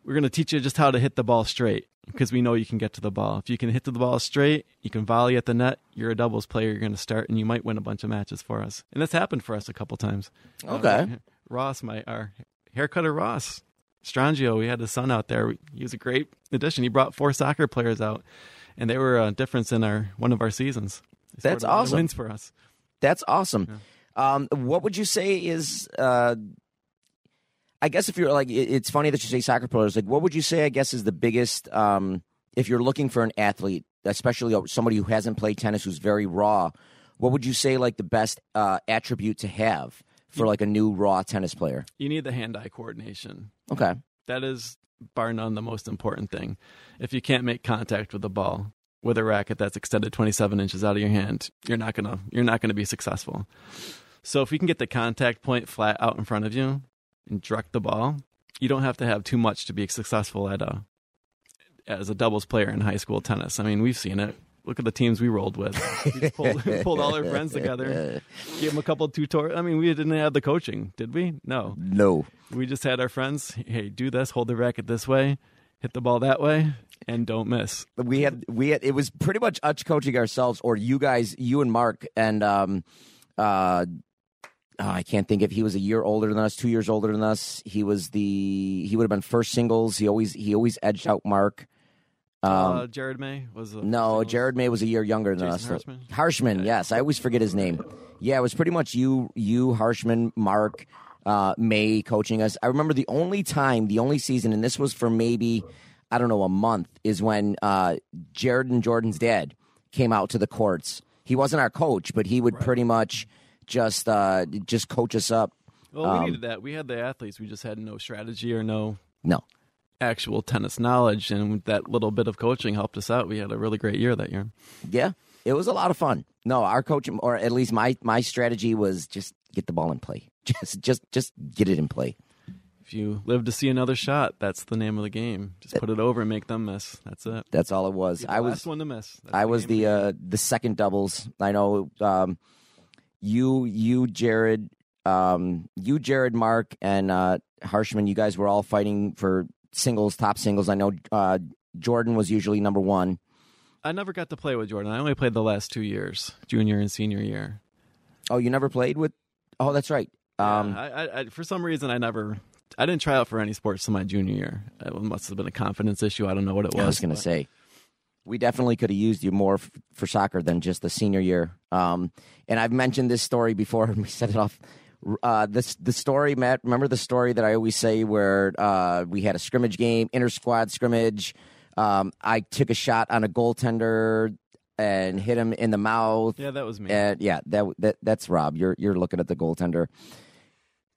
We're going to teach you just how to hit the ball straight because we know you can get to the ball. If you can hit the ball straight, you can volley at the net. You're a doubles player. You're going to start, and you might win a bunch of matches for us. And that's happened for us a couple times. Okay. Uh, Ross, my our haircutter Ross Strangio, we had his son out there. He was a great addition. He brought four soccer players out, and they were a difference in our one of our seasons. They That's scored a lot of awesome. Wins for us. That's awesome. Um, what would you say is? Uh, I guess if you're like, it's funny that you say soccer players. Like, what would you say? I guess is the biggest. Um, if you're looking for an athlete, especially somebody who hasn't played tennis, who's very raw, what would you say like the best uh, attribute to have for like a new raw tennis player? You need the hand-eye coordination. Okay. That is bar none the most important thing. If you can't make contact with the ball with a racket that's extended 27 inches out of your hand, you're not gonna you're not gonna be successful. So if we can get the contact point flat out in front of you and direct the ball, you don't have to have too much to be successful at a as a doubles player in high school tennis. I mean, we've seen it. Look at the teams we rolled with. We pulled, pulled all our friends together, gave them a couple of tutorials. I mean, we didn't have the coaching, did we? No. No. We just had our friends. Hey, do this. Hold the racket this way. Hit the ball that way, and don't miss. we had we had it was pretty much us coaching ourselves or you guys you and mark and um uh oh, I can't think if he was a year older than us, two years older than us. He was the he would have been first singles. He always he always edged out Mark. Um, uh, Jared May was a no, singles. Jared May was a year younger than Jason us. Harshman? Harshman, yes, I always forget his name. Yeah, it was pretty much you, you, Harshman, Mark, uh, May coaching us. I remember the only time, the only season, and this was for maybe I don't know a month, is when uh, Jared and Jordan's dad came out to the courts. He wasn't our coach, but he would pretty much just uh, just coach us up. Well, we um, needed that. We had the athletes. We just had no strategy or no No, actual tennis knowledge, and that little bit of coaching helped us out. We had a really great year that year. yeah, it was a lot of fun. No, our coach, or at least my my strategy was just get the ball in play. Just just just get it in play. If you live to see another shot, that's the name of the game. Just put it over and make them miss. That's it. That's all it was. The I last was one to miss. That's I was the uh, the second doubles. I know um, you you Jared um, you Jared Mark and uh, Harshman. You guys were all fighting for singles, top singles. I know uh, Jordan was usually number one. I never got to play with Jordan. I only played the last two years, junior and senior year. Oh, you never played with? Oh, that's right. Um, Yeah, I, I, for some reason, I never, I didn't try out for any sports in my junior year. It must have been a confidence issue. I don't know what it was. I was going to say, we definitely could have used you more f- for soccer than just the senior year. Um, and I've mentioned this story before, and we set it off. Uh, this the story, Matt. Remember the story that I always say where uh, we had a scrimmage game, inter squad scrimmage. Um, I took a shot on a goaltender and hit him in the mouth. Yeah, that was me. And yeah, that that that's Rob. You're you're looking at the goaltender.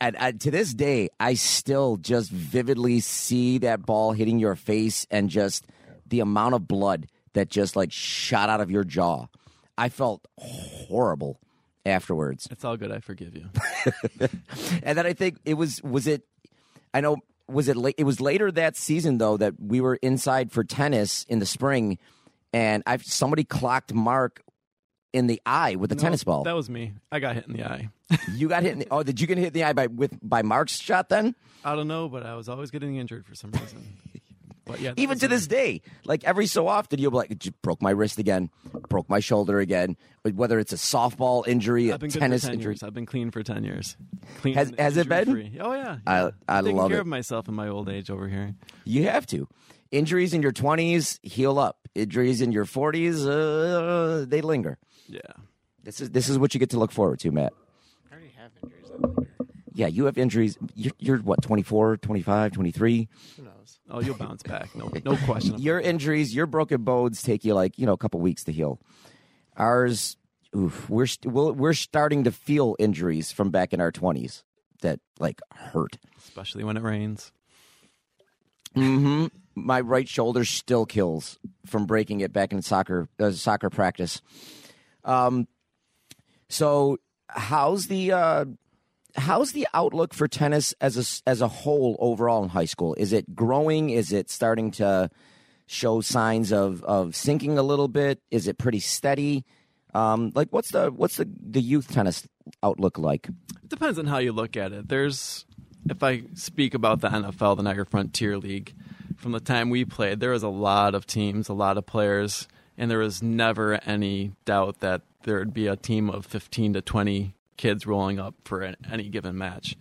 And, and to this day, I still just vividly see that ball hitting your face and just the amount of blood that just like shot out of your jaw. I felt horrible afterwards. it's all good. I forgive you. And then I think it was was it I know was it late it was later that season though that we were inside for tennis in the spring and I somebody clocked Mark in the eye with a No, tennis ball. That was me. I got hit in the eye. You got hit in the, oh did you get hit in the eye by with by Mark's shot then? I don't know, but I was always getting injured for some reason. But yeah, Even to this day, like every so often you'll be like just broke my wrist again, broke my shoulder again, whether it's a softball injury, a I've been tennis 10 injury. years. I've been clean for 10 years. Clean Has- has it been? injury-free. Oh, yeah. I- yeah. I Taking love care it. of myself in my old age over here. You have to. Injuries in your 20s heal up. Injuries in your 40s, uh, they linger. Yeah. This is this is what you get to look forward to, Matt. I already have injuries. that linger. Yeah, you have injuries. You're, you're what, 24, 25, 23? Who knows? Oh, you'll bounce back. No, no question. Your injuries, your broken bones take you like, you know, a couple weeks to heal. Ours, oof, we're, st- we'll, we're starting to feel injuries from back in our 20s that like hurt. Especially when it rains. Mm hmm my right shoulder still kills from breaking it back in soccer uh, soccer practice. Um, so how's the uh, how's the outlook for tennis as a as a whole overall in high school? Is it growing? Is it starting to show signs of of sinking a little bit? Is it pretty steady? Um, like what's the what's the the youth tennis outlook like? It depends on how you look at it. There's if I speak about the NFL, the Niagara Frontier League, from the time we played, there was a lot of teams, a lot of players, and there was never any doubt that there would be a team of 15 to 20 kids rolling up for any given match.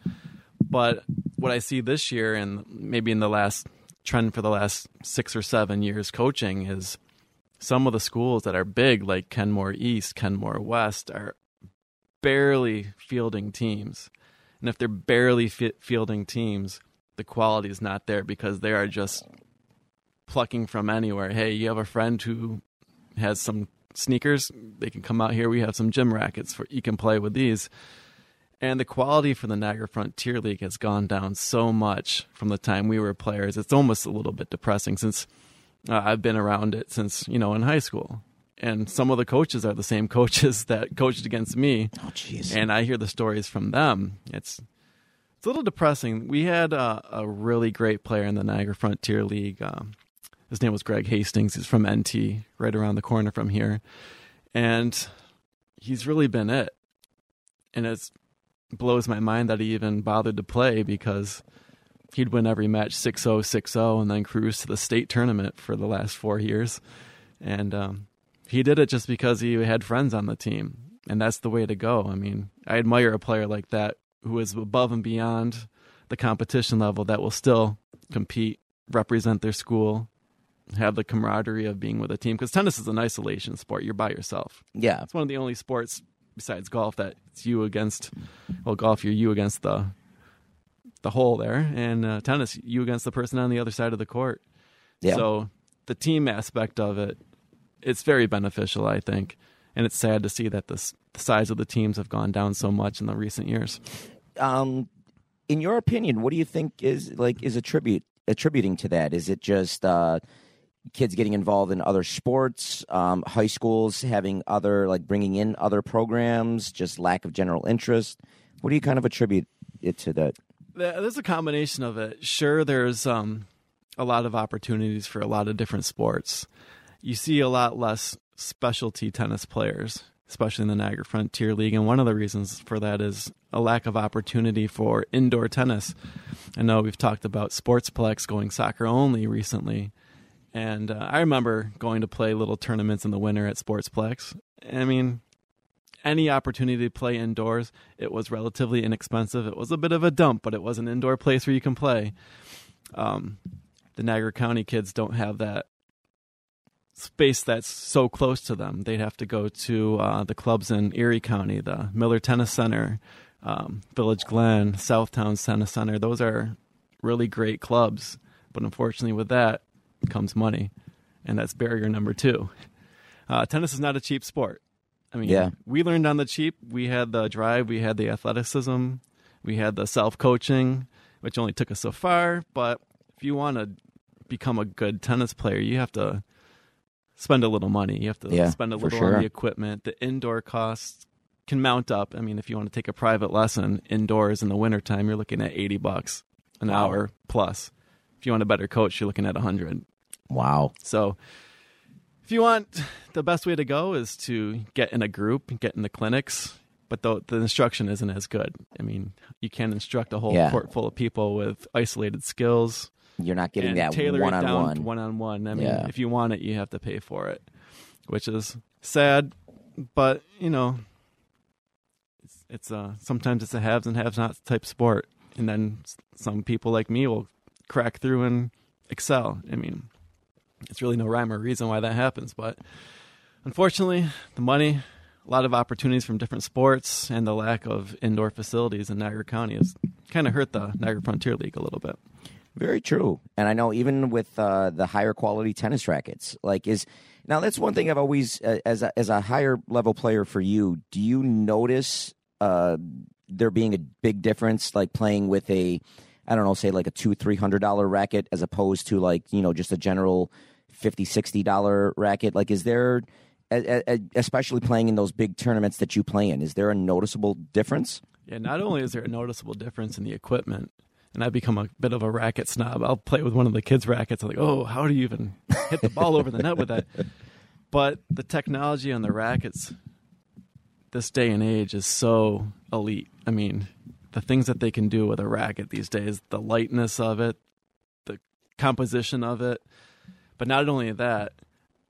But what I see this year, and maybe in the last trend for the last six or seven years coaching, is some of the schools that are big, like Kenmore East, Kenmore West, are barely fielding teams. And if they're barely fielding teams, the quality is not there because they are just plucking from anywhere. Hey, you have a friend who has some sneakers, they can come out here. We have some gym rackets for you can play with these. And the quality for the Niagara Frontier League has gone down so much from the time we were players. It's almost a little bit depressing since uh, I've been around it since, you know, in high school and some of the coaches are the same coaches that coached against me. Oh, jeez. And I hear the stories from them. It's it's a little depressing. We had a, a really great player in the Niagara Frontier League. Um, his name was Greg Hastings. He's from NT, right around the corner from here, and he's really been it. And it blows my mind that he even bothered to play because he'd win every match 6-0, 6-0, and then cruise to the state tournament for the last four years. And um, he did it just because he had friends on the team, and that's the way to go. I mean, I admire a player like that who is above and beyond the competition level that will still compete, represent their school, have the camaraderie of being with a team. Because tennis is an isolation sport; you're by yourself. Yeah, it's one of the only sports besides golf that it's you against. Well, golf, you're you against the the hole there, and uh, tennis, you against the person on the other side of the court. Yeah. So the team aspect of it it's very beneficial, I think. And it's sad to see that the, the size of the teams have gone down so much in the recent years. Um, in your opinion, what do you think is like is attribute attributing to that? Is it just uh, kids getting involved in other sports, um, high schools having other like bringing in other programs, just lack of general interest? What do you kind of attribute it to that? There's a combination of it. Sure, there's um, a lot of opportunities for a lot of different sports you see a lot less specialty tennis players, especially in the Niagara Frontier League. And one of the reasons for that is a lack of opportunity for indoor tennis. I know we've talked about Sportsplex going soccer only recently. And uh, I remember going to play little tournaments in the winter at Sportsplex. I mean, any opportunity to play indoors, it was relatively inexpensive. It was a bit of a dump, but it was an indoor place where you can play. Um, the Niagara County kids don't have that space that's so close to them. They'd have to go to uh, the clubs in Erie County, the Miller Tennis Center, um, Village Glen, Southtown Tennis Center. Those are really great clubs, but unfortunately, with that comes money, and that's barrier number two. Uh, tennis is not a cheap sport. I mean, yeah. we learned on the cheap. We had the drive, we had the athleticism, we had the self coaching, which only took us so far. But if you want to become a good tennis player, you have to spend a little money. You have to yeah, spend a little sure. on the equipment. The indoor costs can mount up. I mean, if you want to take a private lesson indoors in the wintertime, you're looking at 80 bucks an wow. hour plus. If you want a better coach, you're looking at 100. Wow. So if you want the best way to go is to get in a group, get in the clinics, but the, the instruction isn't as good. I mean, you can't instruct a whole yeah. court full of people with isolated skills you're not getting that one on one. One on one. I mean, yeah. if you want it, you have to pay for it, which is sad. But you know, it's it's uh sometimes it's a haves and have nots type sport, and then some people like me will crack through and excel. I mean, it's really no rhyme or reason why that happens, but unfortunately, the money, a lot of opportunities from different sports, and the lack of indoor facilities in Niagara County has kind of hurt the Niagara Frontier League a little bit. Very true. And I know even with uh, the higher quality tennis rackets, like is now that's one thing I've always uh, as a, as a higher level player for you. Do you notice uh, there being a big difference, like playing with a I don't know, say like a two three hundred dollar racket as opposed to like you know just a general 50 60 dollar racket? Like, is there, a- a- especially playing in those big tournaments that you play in, is there a noticeable difference? Yeah, not only is there a noticeable difference in the equipment, and I've become a bit of a racket snob. I'll play with one of the kids' rackets. I'm like, oh, how do you even hit the ball over the net with that? But the technology on the rackets this day and age is so elite. I mean, the things that they can do with a racket these days, the lightness of it, the composition of it. But not only that,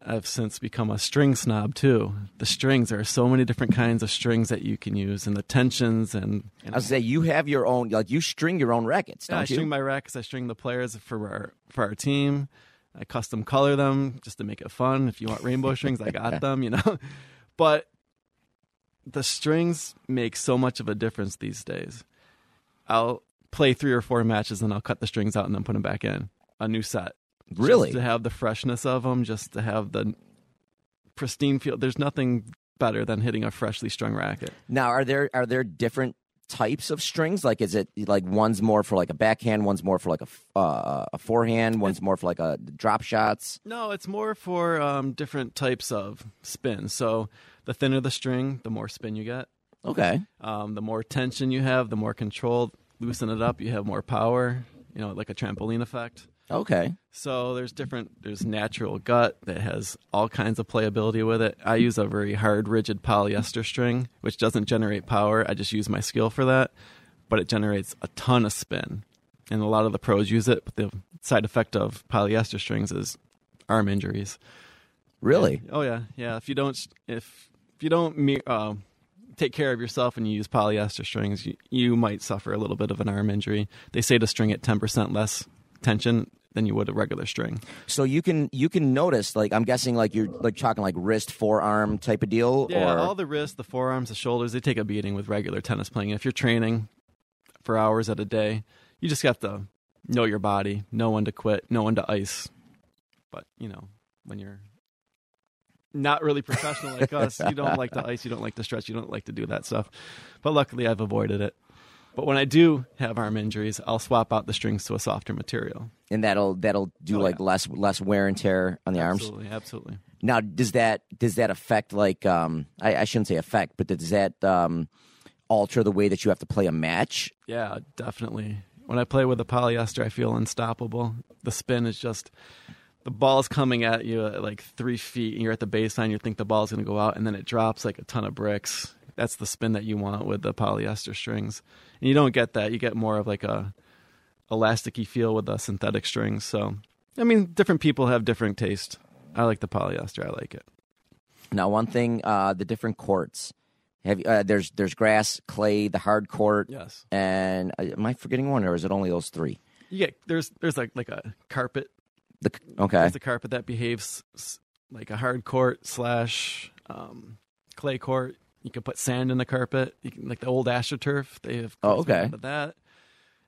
I've since become a string snob too. The strings there are so many different kinds of strings that you can use, and the tensions and. and I was say you have your own, like you string your own rackets, yeah, don't I you? string my rackets. I string the players for our for our team. I custom color them just to make it fun. If you want rainbow strings, I got them. You know, but the strings make so much of a difference these days. I'll play three or four matches and I'll cut the strings out and then put them back in a new set. Really? just to have the freshness of them, just to have the pristine feel. There's nothing better than hitting a freshly strung racket. Now, are there are there different types of strings? Like, is it like one's more for like a backhand, one's more for like a uh, a forehand, one's more for like a drop shots? No, it's more for um, different types of spin. So the thinner the string, the more spin you get. Okay, Um, the more tension you have, the more control. Loosen it up, you have more power. You know, like a trampoline effect. Okay. So there's different. There's natural gut that has all kinds of playability with it. I use a very hard, rigid polyester string, which doesn't generate power. I just use my skill for that, but it generates a ton of spin. And a lot of the pros use it, but the side effect of polyester strings is arm injuries. Really? Oh yeah, yeah. If you don't, if if you don't uh, take care of yourself and you use polyester strings, you, you might suffer a little bit of an arm injury. They say to string it ten percent less tension than you would a regular string. So you can you can notice like I'm guessing like you're like talking like wrist forearm type of deal Yeah, or all the wrists, the forearms, the shoulders, they take a beating with regular tennis playing. If you're training for hours at a day, you just have to know your body, know when to quit, know when to ice. But, you know, when you're not really professional like us, you don't like to ice, you don't like to stretch, you don't like to do that stuff. But luckily, I've avoided it. But when I do have arm injuries, I'll swap out the strings to a softer material. and that'll that'll do Oh, like yeah. less less wear and tear on the arms. Absolutely, absolutely. Now, does that does that affect like um I, I shouldn't say affect, but does that um alter the way that you have to play a match? Yeah, definitely. When I play with a polyester, I feel unstoppable. The spin is just the ball's coming at you at like three feet, and you're at the baseline. You think the ball's going to go out, and then it drops like a ton of bricks. That's the spin that you want with the polyester strings, and you don't get that. You get more of like a elasticy feel with the synthetic strings. So, I mean, different people have different taste. I like the polyester. I like it. Now, one thing, uh, the different courts. Have you, uh, there's there's grass, clay, the hard court, Yes. and uh, am I forgetting one, or is it only those three? Yeah. there's there's like like a carpet The okay, There's a carpet that behaves like a hard court slash um, clay court. You can put sand in the carpet, you can, like the old AstroTurf. They have Oh, okay. that.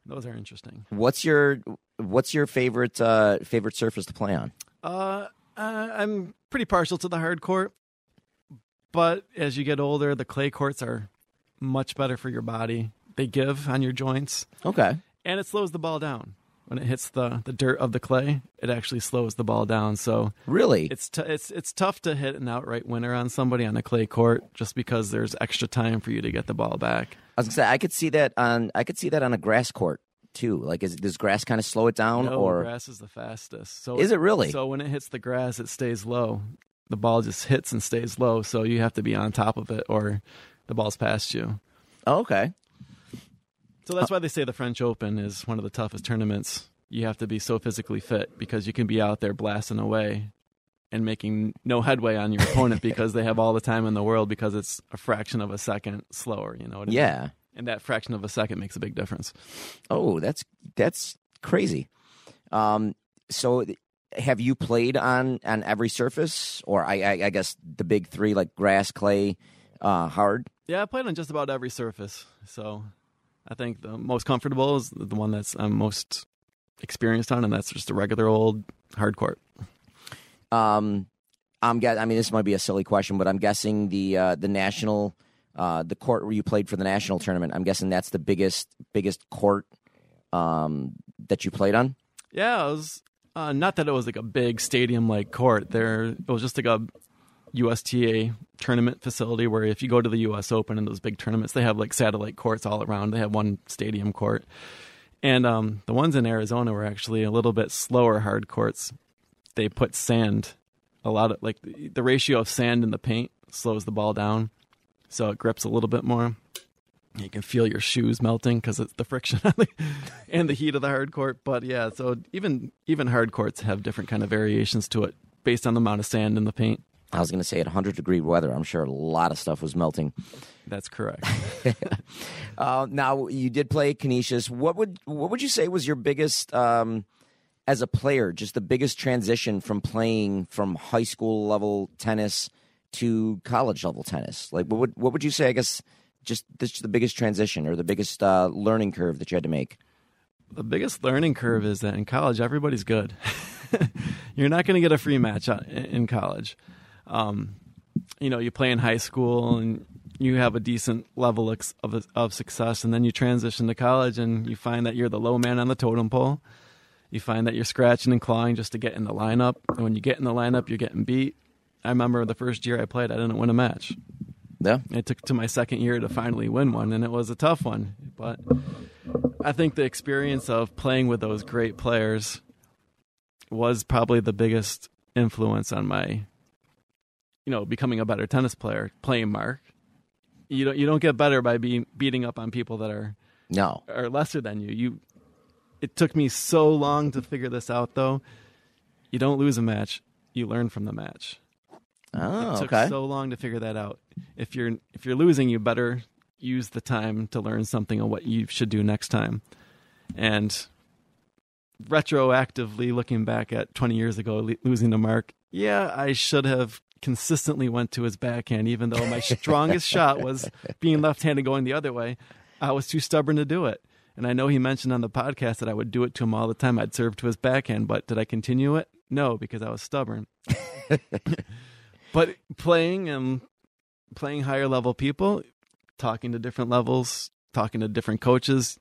Those are interesting. what's your what's your favorite uh, favorite surface to play on? Uh, uh, I'm pretty partial to the hard court, but as you get older, the clay courts are much better for your body. They give on your joints, Okay, and it slows the ball down. When it hits the, the dirt of the clay, it actually slows the ball down. So really? it's t- it's it's tough to hit an outright winner on somebody on a clay court just because there's extra time for you to get the ball back. I was gonna say I could see that on I could see that on a grass court too. Like, is does grass kind of slow it down, No, or grass is the fastest. So is it really? So when it hits the grass, it stays low. The ball just hits and stays low. So you have to be on top of it, or the ball's past you. oh, okay. So that's why they say the French Open is one of the toughest tournaments. You have to be so physically fit because you can be out there blasting away and making no headway on your opponent because they have all the time in the world because it's a fraction of a second slower. You know what I mean? Yeah. and that fraction of a second makes a big difference. Oh, that's that's crazy. Um, so have you played on on every surface, or I, I, I guess the big three like grass, clay, uh, hard? Yeah, I played on just about every surface, so I think the most comfortable is the one that's I'm most experienced on, and that's just a regular old hard court. Um, I'm guess. I mean, this might be a silly question, but I'm guessing the uh, the national, uh, the court where you played for the national tournament. I'm guessing that's the biggest biggest court um, that you played on? Yeah, it was uh, not that it was like a big stadium like court. There, it was just like a USTA tournament facility where if you go to the US Open and those big tournaments, they have like satellite courts all around. They have one stadium court. And um, the ones in Arizona were actually a little bit slower hard courts. They put sand, a lot of like the, ratio of sand in the paint slows the ball down, so it grips a little bit more. You can feel your shoes melting because it's the friction and the heat of the hard court. But yeah, so even even hard courts have different kind of variations to it based on the amount of sand in the paint. I was going to say at 100 degree weather, I'm sure a lot of stuff was melting. That's correct. uh, now you did play Canisius. What would what would you say was your biggest um, as a player? Just the biggest transition from playing from high school level tennis to college level tennis. Like what would what would you say? I guess just this the biggest transition or the biggest uh, learning curve that you had to make. The biggest learning curve is that in college everybody's good. You're not going to get a free match in college. Um, you know, you play in high school and you have a decent level of, of success, and then you transition to college and you find that you're the low man on the totem pole. You find that you're scratching and clawing just to get in the lineup. And when you get in the lineup, you're getting beat. I remember the first year I played, I didn't win a match. Yeah. It took to my second year to finally win one, and it was a tough one. But I think the experience of playing with those great players was probably the biggest influence on my, you know, becoming a better tennis player. Playing Mark, you don't you don't get better by being beating up on people that are no are lesser than you. You. It took me so long to figure this out, though. You don't lose a match; you learn from the match. Oh, it took okay. so long to figure that out. If you're if you're losing, you better use the time to learn something on what you should do next time. And retroactively looking back at 20 years ago losing to Mark, yeah, I should have consistently went to his backhand even though my strongest shot was being left-handed going the other way. I was too stubborn to do it. And I know he mentioned on the podcast that I would do it to him all the time. I'd serve to his backhand, but did I continue it? No, because I was stubborn. but playing and playing higher level people, talking to different levels, talking to different coaches,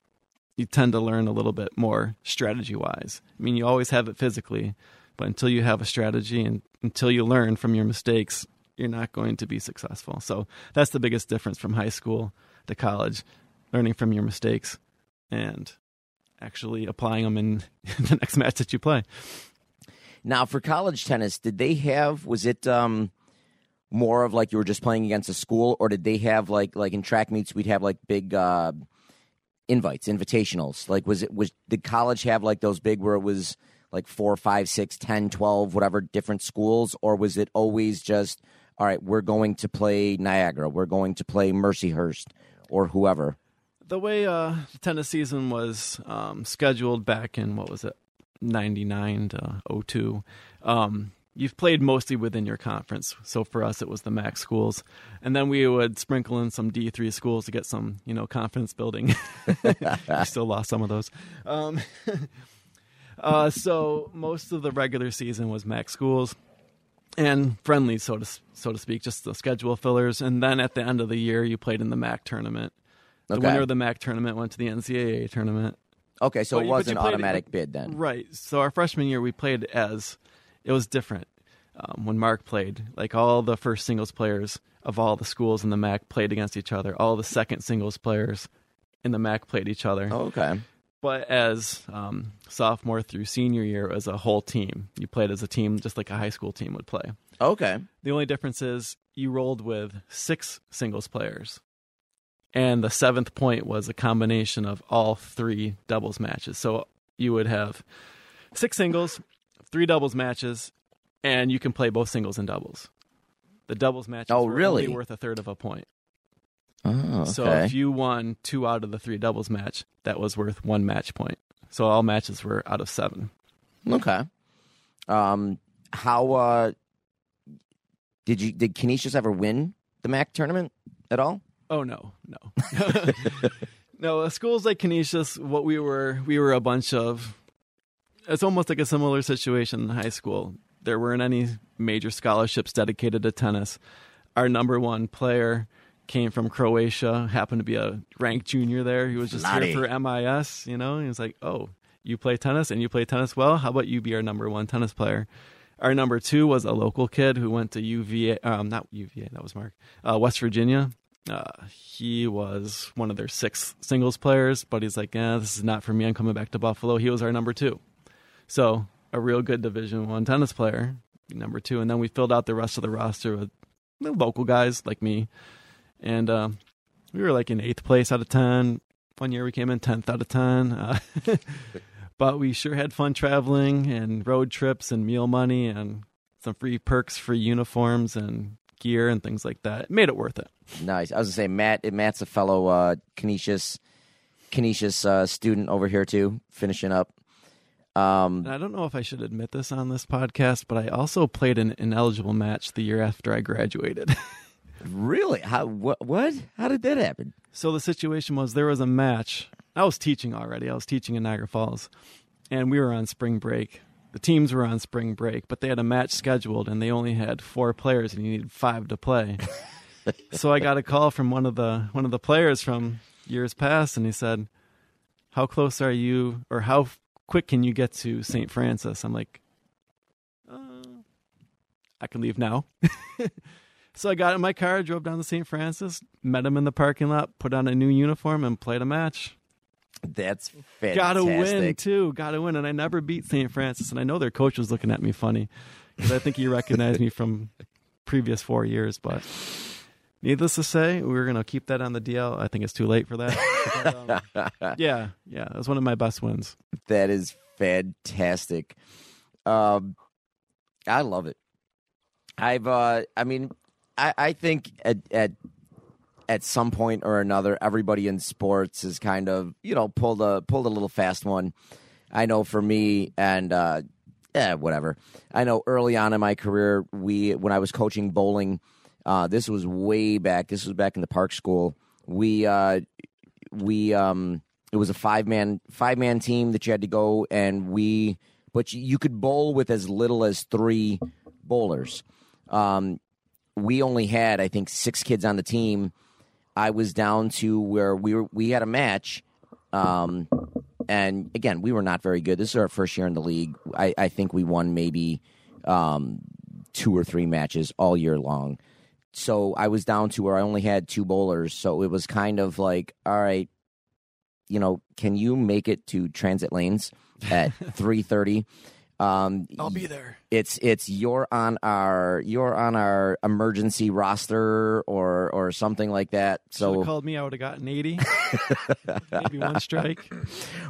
you tend to learn a little bit more strategy wise. I mean, you always have it physically, but until you have a strategy and until you learn from your mistakes, you're not going to be successful. So that's the biggest difference from high school to college learning from your mistakes and actually applying them in the next match that you play. Now, for college tennis, did they have, was it, um, more of like you were just playing against a school, or did they have like like in track meets we'd have like big uh, invites, invitationals? Like was it was did college have like those big where it was like four, five, six, ten, twelve, whatever different schools, or was it always just all right? We're going to play Niagara, we're going to play Mercyhurst, or whoever. The way uh, the tennis season was um, scheduled back in what was it, ninety nine to 02, um, you've played mostly within your conference. So for us, it was the MAC schools, and then we would sprinkle in some D three schools to get some, you know, confidence building. we still lost some of those. Um, uh, so most of the regular season was MAC schools and friendly, so to so to speak, just the schedule fillers. And then at the end of the year, you played in the MAC tournament. The Okay. winner of the MAC tournament went to the NCAA tournament. Okay, so But it was an played it- automatic bid then. Right. So our freshman year, we played as it was different. Um, when Mark played, like all the first singles players of all the schools in the MAC played against each other. All the second singles players in the MAC played each other. Oh, okay. But as um, sophomore through senior year, as a whole team, you played as a team, just like a high school team would play. Okay. The only difference is you rolled with six singles players. And the seventh point was a combination of all three doubles matches. So you would have six singles, three doubles matches, and you can play both singles and doubles. The doubles matches Oh, were really? worth a third of a point. Oh, okay. So if you won two out of the three doubles match, that was worth one match point. So all matches were out of seven. Okay. Um, how uh, did you did Canisius ever win the MAC tournament at all? Oh no, no, no. Schools like Canisius, what we were, we were a bunch of. It's almost like a similar situation in high school. There weren't any major scholarships dedicated to tennis. Our number one player came from Croatia, happened to be a ranked junior there. He was just here for MIS, you know. He was like, "Oh, you play tennis and you play tennis well. How about you be our number one tennis player?" Our number two was a local kid who went to UVA, um, not UVA, that was Mark, uh, West Virginia. Uh, he was one of their six singles players, but he's like, "Yeah, this is not for me. I'm coming back to Buffalo." He was our number two, so a real good Division One tennis player, number two, and then we filled out the rest of the roster with local guys like me, and uh, we were like in eighth place out of ten. One year we came in tenth out of ten, uh, but we sure had fun traveling and road trips and meal money and some free perks, free uniforms and gear and things like that. It made it worth it. Nice. I was gonna say Matt. Matt's a fellow uh, Canisius Canisius uh, student over here too, finishing up. Um, And I don't know if I should admit this on this podcast, but I also played an ineligible match the year after I graduated. really? How? What? What? How did that happen? So the situation was there was a match. I was teaching already. I was teaching in Niagara Falls, and we were on spring break. The teams were on spring break, but they had a match scheduled, and they only had four players, and you needed five to play. so I got a call from one of the one of the players from years past, and he said, "How close are you, or how quick can you get to St. Francis?" I'm like, uh, "I can leave now." So I got in my car, drove down to St. Francis, met him in the parking lot, put on a new uniform, and played a match. That's fantastic. Got to win too. Got to win, and I never beat St. Francis. And I know their coach was looking at me funny because I think he recognized me from previous four years. But needless to say, we're gonna keep that on the DL. I think it's too late for that. But, um, yeah, yeah, it was one of my best wins. That is fantastic. Um, I love it. I've, uh, I mean, I, I think at, at at some point or another, everybody in sports is kind of, you know, pulled a pulled a little fast one. I know for me, and uh, yeah, whatever. I know early on in my career, we when I was coaching bowling, uh, this was way back. This was back in the park school. We uh, we um, it was a five man five man team that you had to go, and we but you, you could bowl with as little as three bowlers. Um, we only had I think six kids on the team. I was down to where we were. We had a match, um, and again, we were not very good. This is our first year in the league. I, I think we won maybe um, two or three matches all year long. So I was down to where I only had two bowlers. So it was kind of like, all right, you know, can you make it to transit lanes at three thirty? Um, I'll be there. it's it's you're on our you're on our emergency roster or or something like that. So called me, I would have gotten eighty, maybe one strike.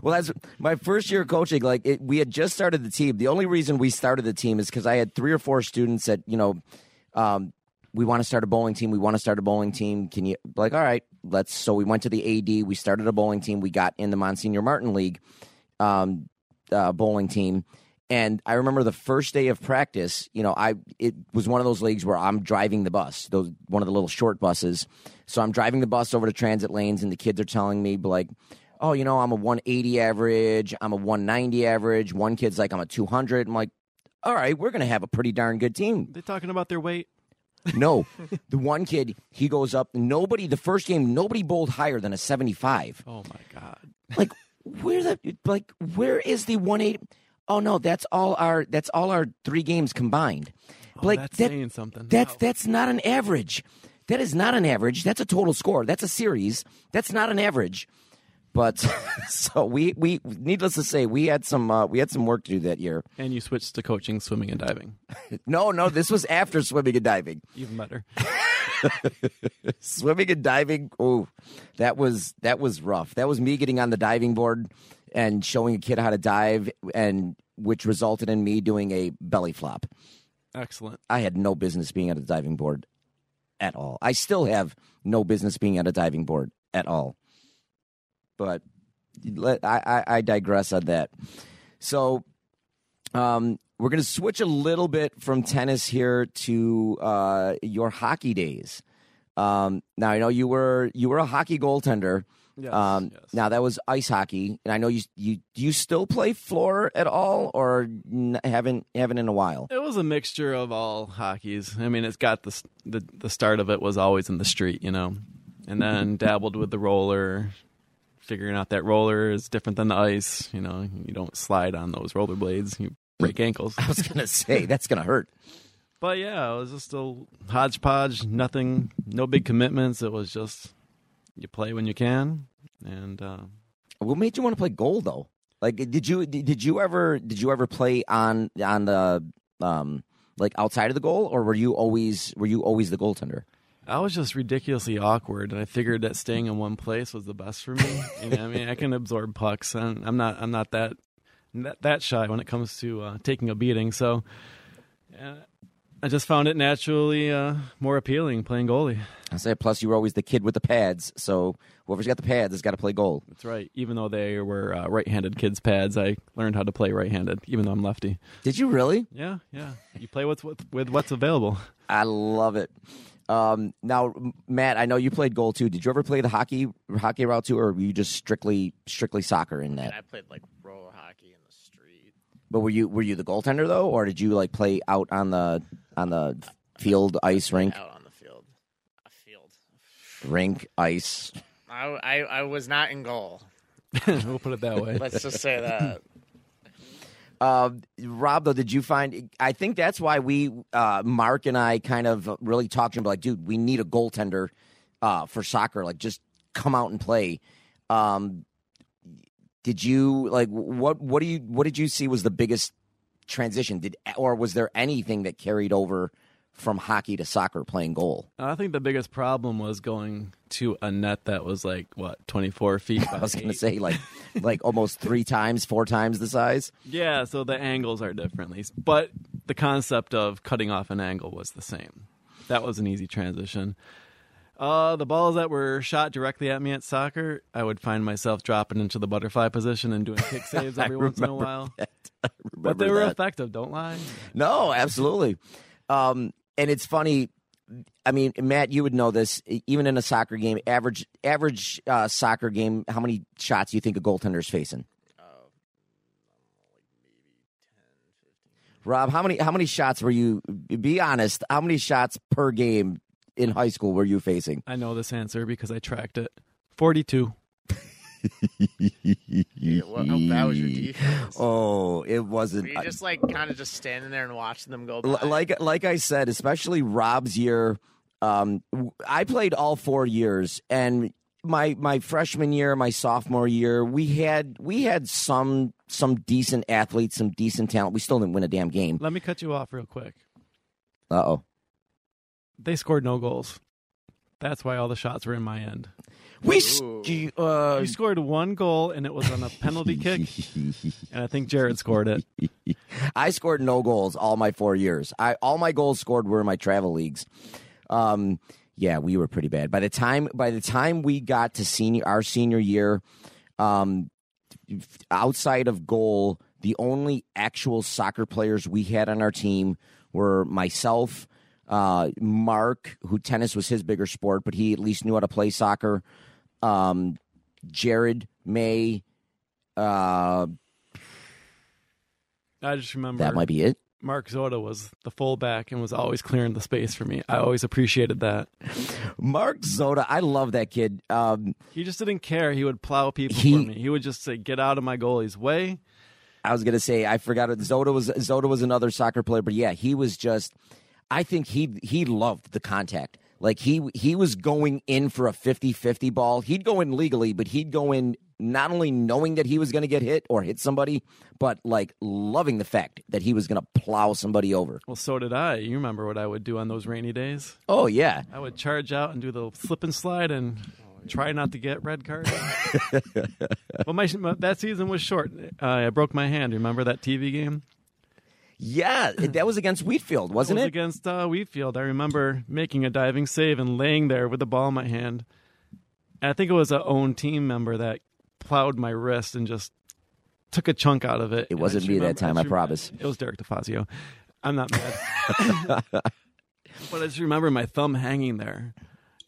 well, that's my first year coaching. Like it, we had just started the team. The only reason we started the team is because I had three or four students that you know, um, we want to start a bowling team. We want to start a bowling team. Can you like all right? Let's. So we went to the AD. We started a bowling team. We got in the Monsignor Martin League um, uh, bowling team. And I remember the first day of practice, you know, I it was one of those leagues where I'm driving the bus, those one of the little short buses. So I'm driving the bus over to transit lanes, and the kids are telling me like, "Oh, you know, I'm a 180 average, I'm a 190 average." One kid's like, "I'm a 200." I'm like, "All right, we're gonna have a pretty darn good team." They're talking about their weight. No, the one kid he goes up. Nobody the first game, nobody bowled higher than a 75 Oh my god. like where the like where is the 180 oh no that's all our that's all our three games combined. Oh, like that's that, saying something. that's that's not an average. That is not an average. That's a total score. That's a series. That's not an average. But so we we needless to say we had some uh, we had some work to do that year. And you switched to coaching swimming and diving. no no this was after swimming and diving. Even better. swimming and diving oh that was that was rough. That was me getting on the diving board and showing a kid how to dive and which resulted in me doing a belly flop Excellent. i had no business being at a diving board at all i still have no business being at a diving board at all but let i i, I digress on that so um we're going to switch a little bit from tennis here to uh, your hockey days. Um, now I know you were you were a hockey goaltender. Yes, Um, yes. Now that was ice hockey, and I know you you do you still play floor at all, or n- haven't haven't in a while. It was a mixture of all hockeys. I mean, it's got the the the start of it was always in the street, you know, and then dabbled with the roller, figuring out that roller is different than the ice. You know, you don't slide on those roller blades; you break ankles. I was gonna say that's gonna hurt. But yeah, it was just a hodgepodge. Nothing, no big commitments. It was just you play when you can, and uh, What made you want to play goal though? Like, did you did you ever did you ever play on on the um like outside of the goal, or were you always were you always the goaltender? I was just ridiculously awkward, and I figured that staying in one place was the best for me. You know, I mean, I can absorb pucks, and I'm not I'm not that that, that shy when it comes to uh, taking a beating. So, uh, I just found it naturally uh, more appealing playing goalie. I say, plus you were always the kid with the pads, so whoever's got the pads has got to play goal. That's right. Even though they were uh, right-handed kids' pads, I learned how to play right-handed, even though I'm lefty. Did you really? Yeah, yeah. You play what's with, with what's available. I love it. Um, now, Matt, I know you played goal too. Did you ever play the hockey hockey route too, or were you just strictly strictly soccer in that? And I played like roller hockey in the street. But were you were you the goaltender though, or did you like play out on the on the field, ice rink, Out on the field. A field. rink, ice? I, I, I was not in goal. we'll put it that way. Let's just say that. Uh, Rob, though, did you find? I think that's why we, uh, Mark and I, kind of really talked to him. Like, dude, we need a goaltender uh, for soccer. Like, just come out and play. Um, did you like what? What do you? What did you see was the biggest transition? Did or was there anything that carried over from hockey to soccer playing goal? I think the biggest problem was going to a net that was like what 24 feet. I was going to say like like almost three times, four times the size. Yeah, so the angles are differently, but the concept of cutting off an angle was the same. That was an easy transition. Uh, the balls that were shot directly at me at soccer, I would find myself dropping into the butterfly position and doing kick saves every once in a while. But they were that. effective, don't lie. No, absolutely. Um, and it's funny. I mean, Matt, you would know this. Even in a soccer game, average average uh, soccer game, how many shots do you think a goaltender is facing? Rob, how many how many shots were you? Be honest. How many shots per game in high school were you facing? I know this answer because I tracked it. 42. Yeah, what, how bad was your defense? Oh, it wasn't. Were you just like kind of just standing there and watching them go by? like like I said, especially Rob's year. Um, w- I played all four years, and my my freshman year, my sophomore year, we had we had some some decent athletes, some decent talent. We still didn't win a damn game. Let me cut you off real quick. Uh oh. They scored no goals. That's why all the shots were in my end. We s- uh, You scored one goal, and it was on a penalty kick, and I think Jared scored it. I scored no goals all my four years. I all my goals scored were in my travel leagues. Um, yeah, we were pretty bad. By the time by the time we got to senior our senior year, um, outside of goal, the only actual soccer players we had on our team were myself, uh, Mark, who tennis was his bigger sport, but he at least knew how to play soccer. Um, Jared May, uh, I just remember that might be it. Mark Zoda was the fullback and was always clearing the space for me. I always appreciated that. Mark Zoda, I love that kid. Um, He just didn't care. He would plow people He- for me. He would just say, "Get out of my goalie's way." I was gonna say I forgot it. Zoda was Zoda was another soccer player, but yeah, he was just. I think he he loved the contact. Like he he was going in for a 50-50 ball. He'd go in legally, but he'd go in not only knowing that he was going to get hit or hit somebody, but like loving the fact that he was going to plow somebody over. Well, so did I. You remember what I would do on those rainy days? Oh yeah, I would charge out and do the slip and slide and try not to get red cards. well, my, my that season was short. Uh, I broke my hand. Remember that TV game? Yeah. that was against Wheatfield, wasn't was it? against uh, Wheatfield. I remember making a diving save and laying there with the ball in my hand. And I think it was a own team member that plowed my wrist and just took a chunk out of it. It wasn't me that time, I just promise. It was Derek DeFazio. I'm not mad. but I just remember my thumb hanging there.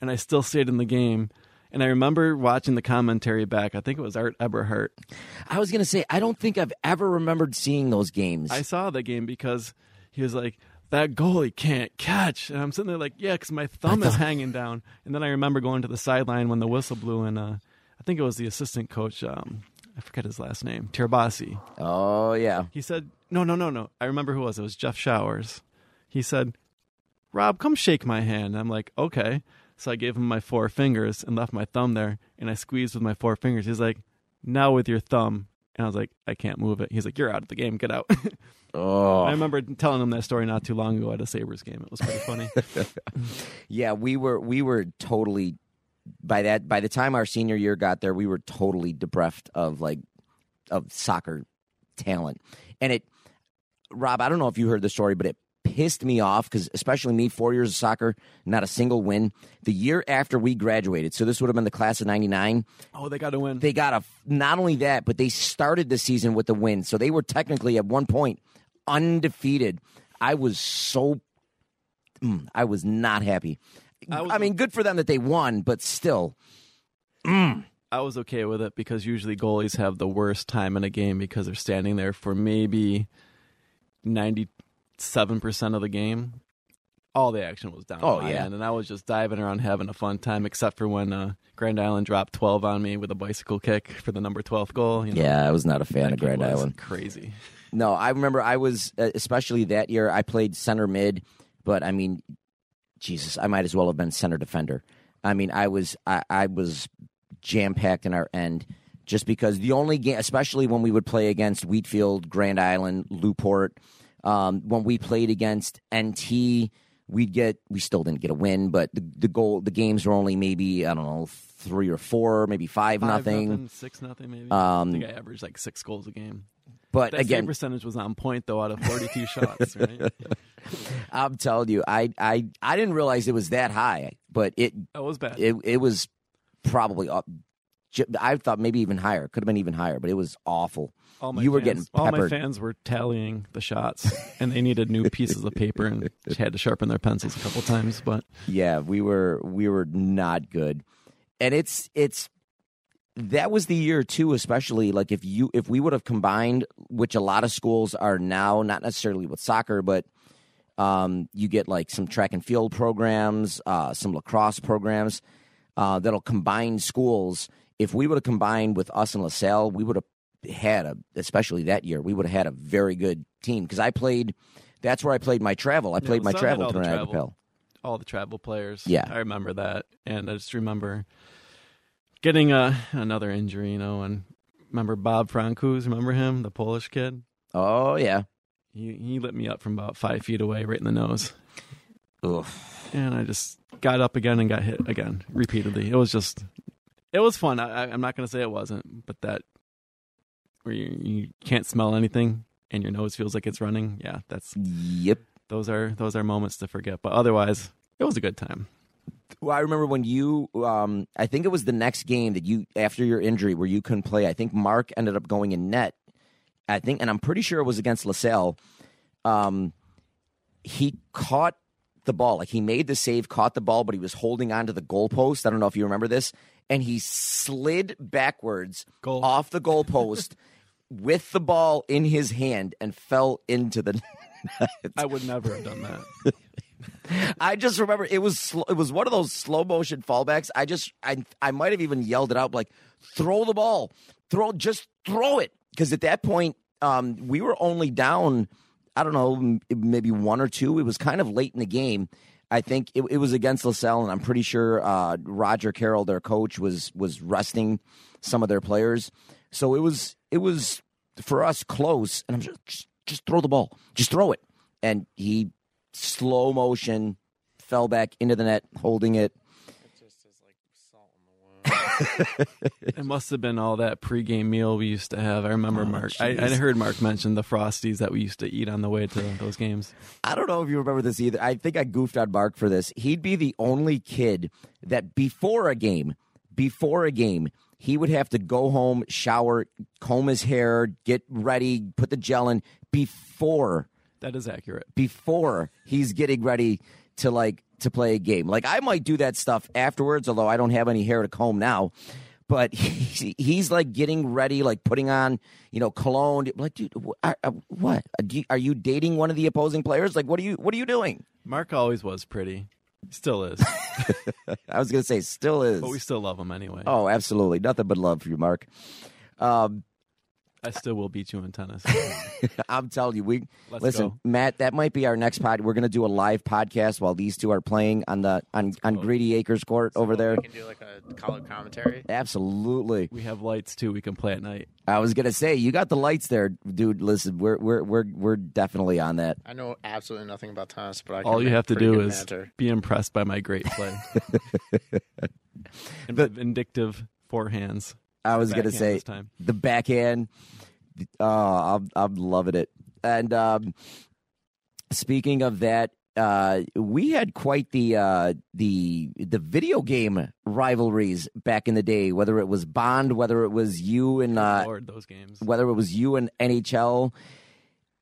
And I still stayed in the game. And I remember watching the commentary back. I think it was Art Eberhart. I was gonna say I don't think I've ever remembered seeing those games. I saw the game because he was like, "That goalie can't catch," and I'm sitting there like, "Yeah," because my thumb is hanging down. And then I remember going to the sideline when the whistle blew, and uh, I think it was the assistant coach. Um, I forget his last name, Terbasi. oh yeah. He said, "No, no, no, no." I remember who it was. It was Jeff Showers. He said, "Rob, come shake my hand." And I'm like, "Okay." So I gave him my four fingers and left my thumb there, and I squeezed with my four fingers. He's like, "Now with your thumb." And I was like, "I can't move it." He's like, "You're out of the game. Get out." Oh I remember telling him that story not too long ago at a Sabres game. It was pretty funny. yeah. We were we were totally by that by the time our senior year got there, we were totally deprived of like of soccer talent, and it. Rob, I don't know if you heard the story, but it pissed me off because especially me, four years of soccer, not a single win. The year after we graduated, so this would have been the class of '99. oh, they got a win. they got a not only that, but they started the season with the win. So they were technically at one point undefeated. I was so mm, I was not happy. I I, mean, good for them that they won, but still. I was okay with it because usually goalies have the worst time in a game because they're standing there for maybe 97% of the game. All the action was down Oh, my yeah. end, and I was just diving around having a fun time, except for when uh, Grand Island dropped 12 on me with a bicycle kick for the number twelve goal. You know, Yeah, I was not a fan that of Grand was Island. Crazy. No, I remember I was especially that year. I played center mid, but I mean, Jesus, I might as well have been center defender. I mean, I was I, I was jam packed in our end just because the only game, especially when we would play against Wheatfield, Grand Island, Newport, um, when we played against NT, we'd get we still didn't get a win, but the, the goal the games were only maybe I don't know three or four, maybe five, Five nothing. six nothing, maybe. Um, I think I averaged like six goals a game. But That again, percentage was on point though, out of 42 shots. Right? I'm telling you, I I I didn't realize it was that high, but it That was bad. it it was probably up. I thought maybe even higher. Could have been even higher, but it was awful. All my you were fans, getting all my peppered. fans were tallying the shots, and they needed new pieces of paper and had to sharpen their pencils a couple times. But Yeah, we were we were not good, and it's it's that was the year too. Especially like if you if we would have combined, which a lot of schools are now, not necessarily with soccer, but um, you get like some track and field programs, uh, some lacrosse programs uh, that'll combine schools. If we would have combined with us and LaSalle, we would have had a, especially that year, we would have had a very good team because I played. That's where I played my travel. I played my travel through Niagara travel. All the travel players, Yeah. I remember that, and I just remember getting a, another injury. You know, and remember Bob Francouz. Remember him, the Polish kid? Oh yeah. He he lit me up from about five feet away, right in the nose, Ugh. and I just got up again and got hit again repeatedly. It was just, it was fun. I, I'm not gonna say it wasn't, but that where you, you can't smell anything and your nose feels like it's running. Yeah, that's Yep. those are those are moments to forget. But otherwise, it was a good time. Well, I remember when you, um, I think it was the next game that you, after your injury, where you couldn't play. I think Mark ended up going in net. I think, and I'm pretty sure it was against LaSalle. Um, he caught the ball, like he made the save, caught the ball, but he was holding on to the goalpost. I don't know if you remember this, and he slid backwards Goal. off the goalpost with the ball in his hand and fell into the. I would never have done that. I just remember it was sl- it was one of those slow motion fallbacks. I just I I might have even yelled it out like throw the ball, throw just throw it because at that point um, we were only down I don't know m- maybe one or two. It was kind of late in the game. I think it, it was against LaSalle, and I'm pretty sure uh, Roger Carroll, their coach, was was resting some of their players. So it was it was for us close, and I'm just just, just throw the ball, just throw it, and he slow motion fell back into the net, holding it. It must have been all that pregame meal we used to have. I remember Oh, Mark. I, I heard Mark mention the frosties that we used to eat on the way to those games. I don't know if you remember this either. I think I goofed on Mark for this. He'd be the only kid that before a game, before a game, he would have to go home, shower, comb his hair, get ready, put the gel in before That is accurate. before he's getting ready to like to play a game. Like I might do that stuff afterwards, although I don't have any hair to comb now. But he, he's like getting ready, like putting on, you know, cologne. Like, dude, uh, what? You- Are you dating one of the opposing players? Like, what are you? What are you doing? Mark always was pretty. Still is. I was gonna say, still is. but we still love him anyway. oh, absolutely, nothing but love for you, Mark. Um, I still will beat you in tennis. I'm telling you, we Let's listen, go. Matt. That might be our next pod. We're gonna do a live podcast while these two are playing on the on on Greedy Acres Court over there. We can do like a color commentary. Absolutely. we have lights too. We can play at night. I was gonna say you got the lights there, dude. Listen, we're we're we're we're definitely on that. I know absolutely nothing about tennis, but I can All you have to do is banter. be impressed by my great play. and vindictive forehands. I was gonna say the backhand. Oh, I'm I'm loving it. And um, speaking of that, uh, we had quite the uh, the the video game rivalries back in the day. Whether it was Bond, whether it was you and uh, Lord, those games. whether it was you and NHL.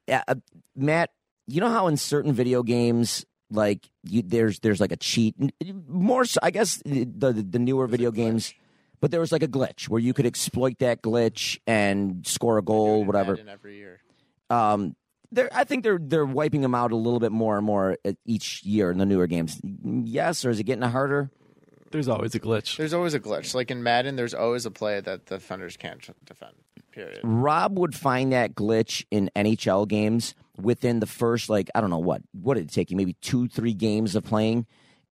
Yeah, uh, Matt, you know how in certain video games, like you, there's there's like a cheat. More, so, I guess the the newer video games, but there was like a glitch where you could exploit that glitch and score a goal, Doing whatever. Every year. Um, they're, I think they're they're wiping them out a little bit more and more uh, each year in the newer games. Yes, or is it getting harder? There's always a glitch. There's always a glitch. Like in Madden, there's always a play that the defenders can't defend. Period. Rob would find that glitch in NHL games within the first like I don't know what what did it take you maybe two three games of playing,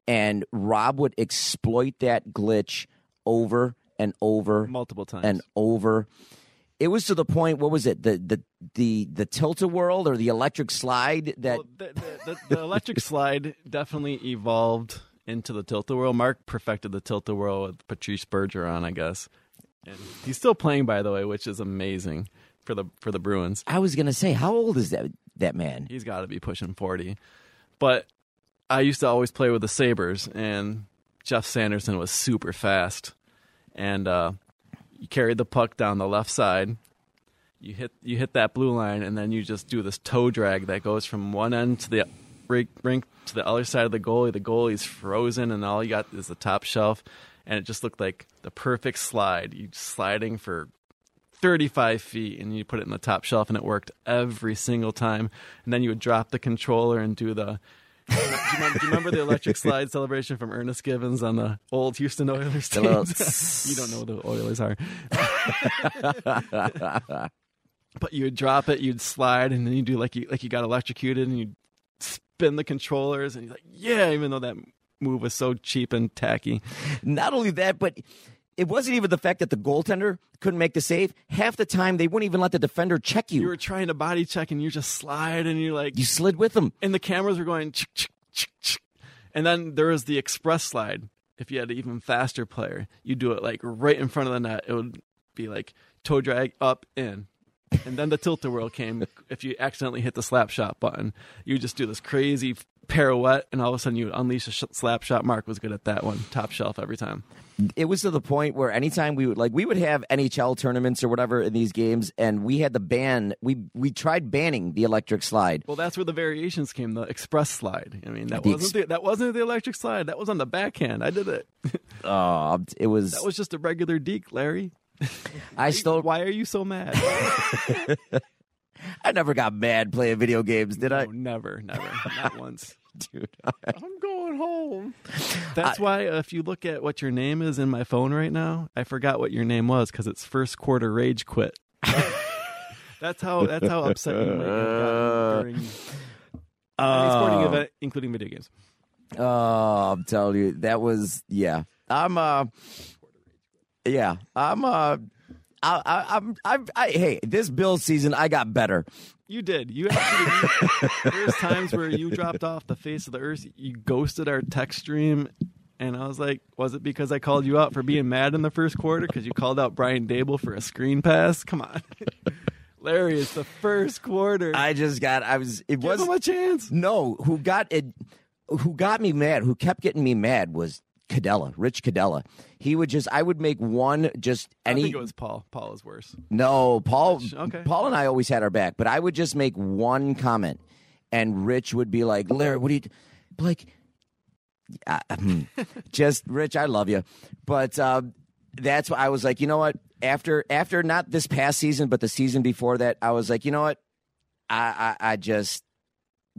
and Rob would exploit that glitch over and over Multiple times. and over. It was to the point. What was it? The the the the tilt a world or the electric slide that Well, the, the, the, the electric slide definitely evolved into the tilt a whirl. Mark perfected the tilt a whirl with Patrice Bergeron, I guess, and he's still playing, by the way, which is amazing for the for the Bruins. I was gonna say. How old is that that man? He's got to be pushing forty, but I used to always play with the Sabres, and Geoff Sanderson was super fast, and uh, you carry the puck down the left side. You hit you hit that blue line, and then you just do this toe drag that goes from one end to the rink, to the other side of the goalie. The goalie's frozen, and all you got is the top shelf, and it just looked like the perfect slide. You sliding for 35 feet and you put it in the top shelf and it worked every single time and then you would drop the controller and do the do you, remember, do you remember the electric slide celebration from Ernest Givins on the old Houston Oilers teams? you don't know who the Oilers are. but you would drop it, you'd slide, and then you do like you like you got electrocuted, and you'd spin the controllers, and you're like, yeah, even though that move was so cheap and tacky. Not only that, but it wasn't even the fact that the goaltender couldn't make the save. Half the time, they wouldn't even let the defender check you. You were trying to body check, and you just slide, and you're like, you slid with them. and the cameras were going chick, chick, chick, chick. and then there was the express slide if you had an even faster player you'd do it like right in front of the net it would be like toe drag up in and then the tilt a whirl came if you accidentally hit the slap shot button you just do this crazy pirouette and all of a sudden you would unleash a sh- slap shot mark was good at that one top shelf every time It was to the point where anytime we would like we would have NHL tournaments or whatever in these games, and we had the ban. We we tried banning the electric slide. well that's where the variations came the express slide i mean that The wasn't the, that wasn't the electric slide that was on the backhand i did it Oh, it was. that was just a regular deke larry I still. why are you so mad I never got mad playing video games, did I? No, never, never, not once. Dude, I'm going home. That's why uh, if you look at what your name is in my phone right now, I forgot what your name was because it's first quarter rage quit. that's how that's how upset you might have gotten during any sporting event, including video games. Oh, I'm telling you, that was yeah. I'm uh, yeah. I'm uh, I, I, I'm I'm I, hey, this Bill season I got better. You did. You actually. there's times where you dropped off the face of the earth. You ghosted our text stream. And I was like, was it because I called you out for being mad in the first quarter? Because you called out Brian Daboll for a screen pass? Come on. Larry, it's the first quarter. I just got I was it Give was him a chance. no who got it who got me mad who kept getting me mad was Cadella, Rich Cadella. He would just I would make one just I any think it was Paul. Paul is worse. No, Paul. Okay. Paul and I always had our back, but I would just make one comment, and Rich would be like, "Larry, what do you like? uh, hmm. just Rich, I love you, but uh, that's why I was like, you know what? After after not this past season, but the season before that, I was like, you know what? I I, I just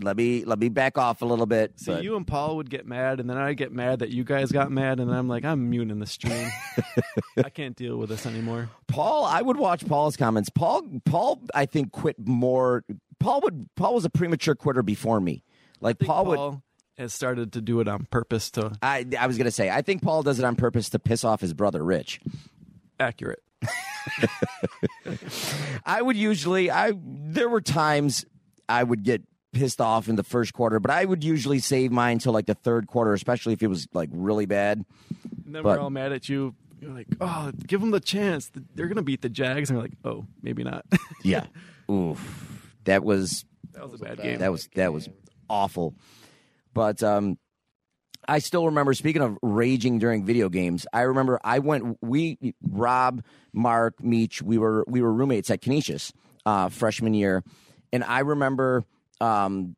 let me let me back off a little bit. See, but- you and Paul would get mad, and then I'd get mad that you guys got mad, and then I'm like, I'm muting the stream. I can't deal with this anymore. Paul, I would watch Paul's comments. Paul, Paul, I think quit more. Paul would. Paul was a premature quitter before me. Like Paul, Paul, would. has started to do it on purpose to I I was gonna say. I think Paul does it on purpose to piss off his brother Rich. accurate. I would usually. I there were times I would get pissed off in the first quarter, but I would usually save mine till like the third quarter, especially if it was like really bad. And then But- we're all mad at you. You're like, oh, give them the chance. They're gonna beat the Jags, and we're like, oh, maybe not. Yeah. Oof. That was that was a bad game. That was that was awful. But um I still remember speaking of raging during video games, I remember I went we Rob, Mark, Meach, we were we were roommates at Canisius uh freshman year. And I remember um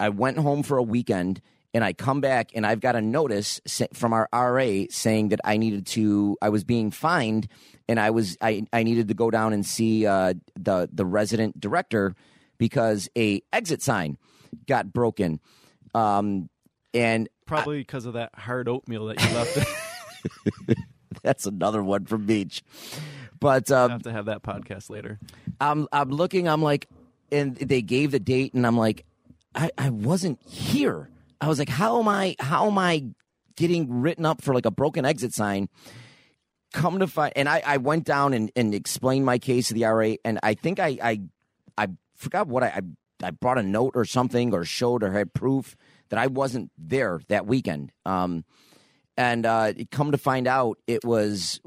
I went home for a weekend and I come back and I've got a notice from our RA saying that I needed to I was being fined and I was I, I needed to go down and see uh, the the resident director because a exit sign got broken. Um, and Probably because of that hard oatmeal that you left. that's another one from Meach. But I um, have to have that podcast later. I'm I'm looking. I'm like, and they gave the date, and I'm like, I, I wasn't here. I was like, how am I? How am I getting written up for like a broken exit sign? Come to find, and I, I went down and, and explained my case to the RA, and I think I I, I forgot what I, I I brought a note or something or showed or had proof that I wasn't there that weekend. Um, and uh, come to find out, it was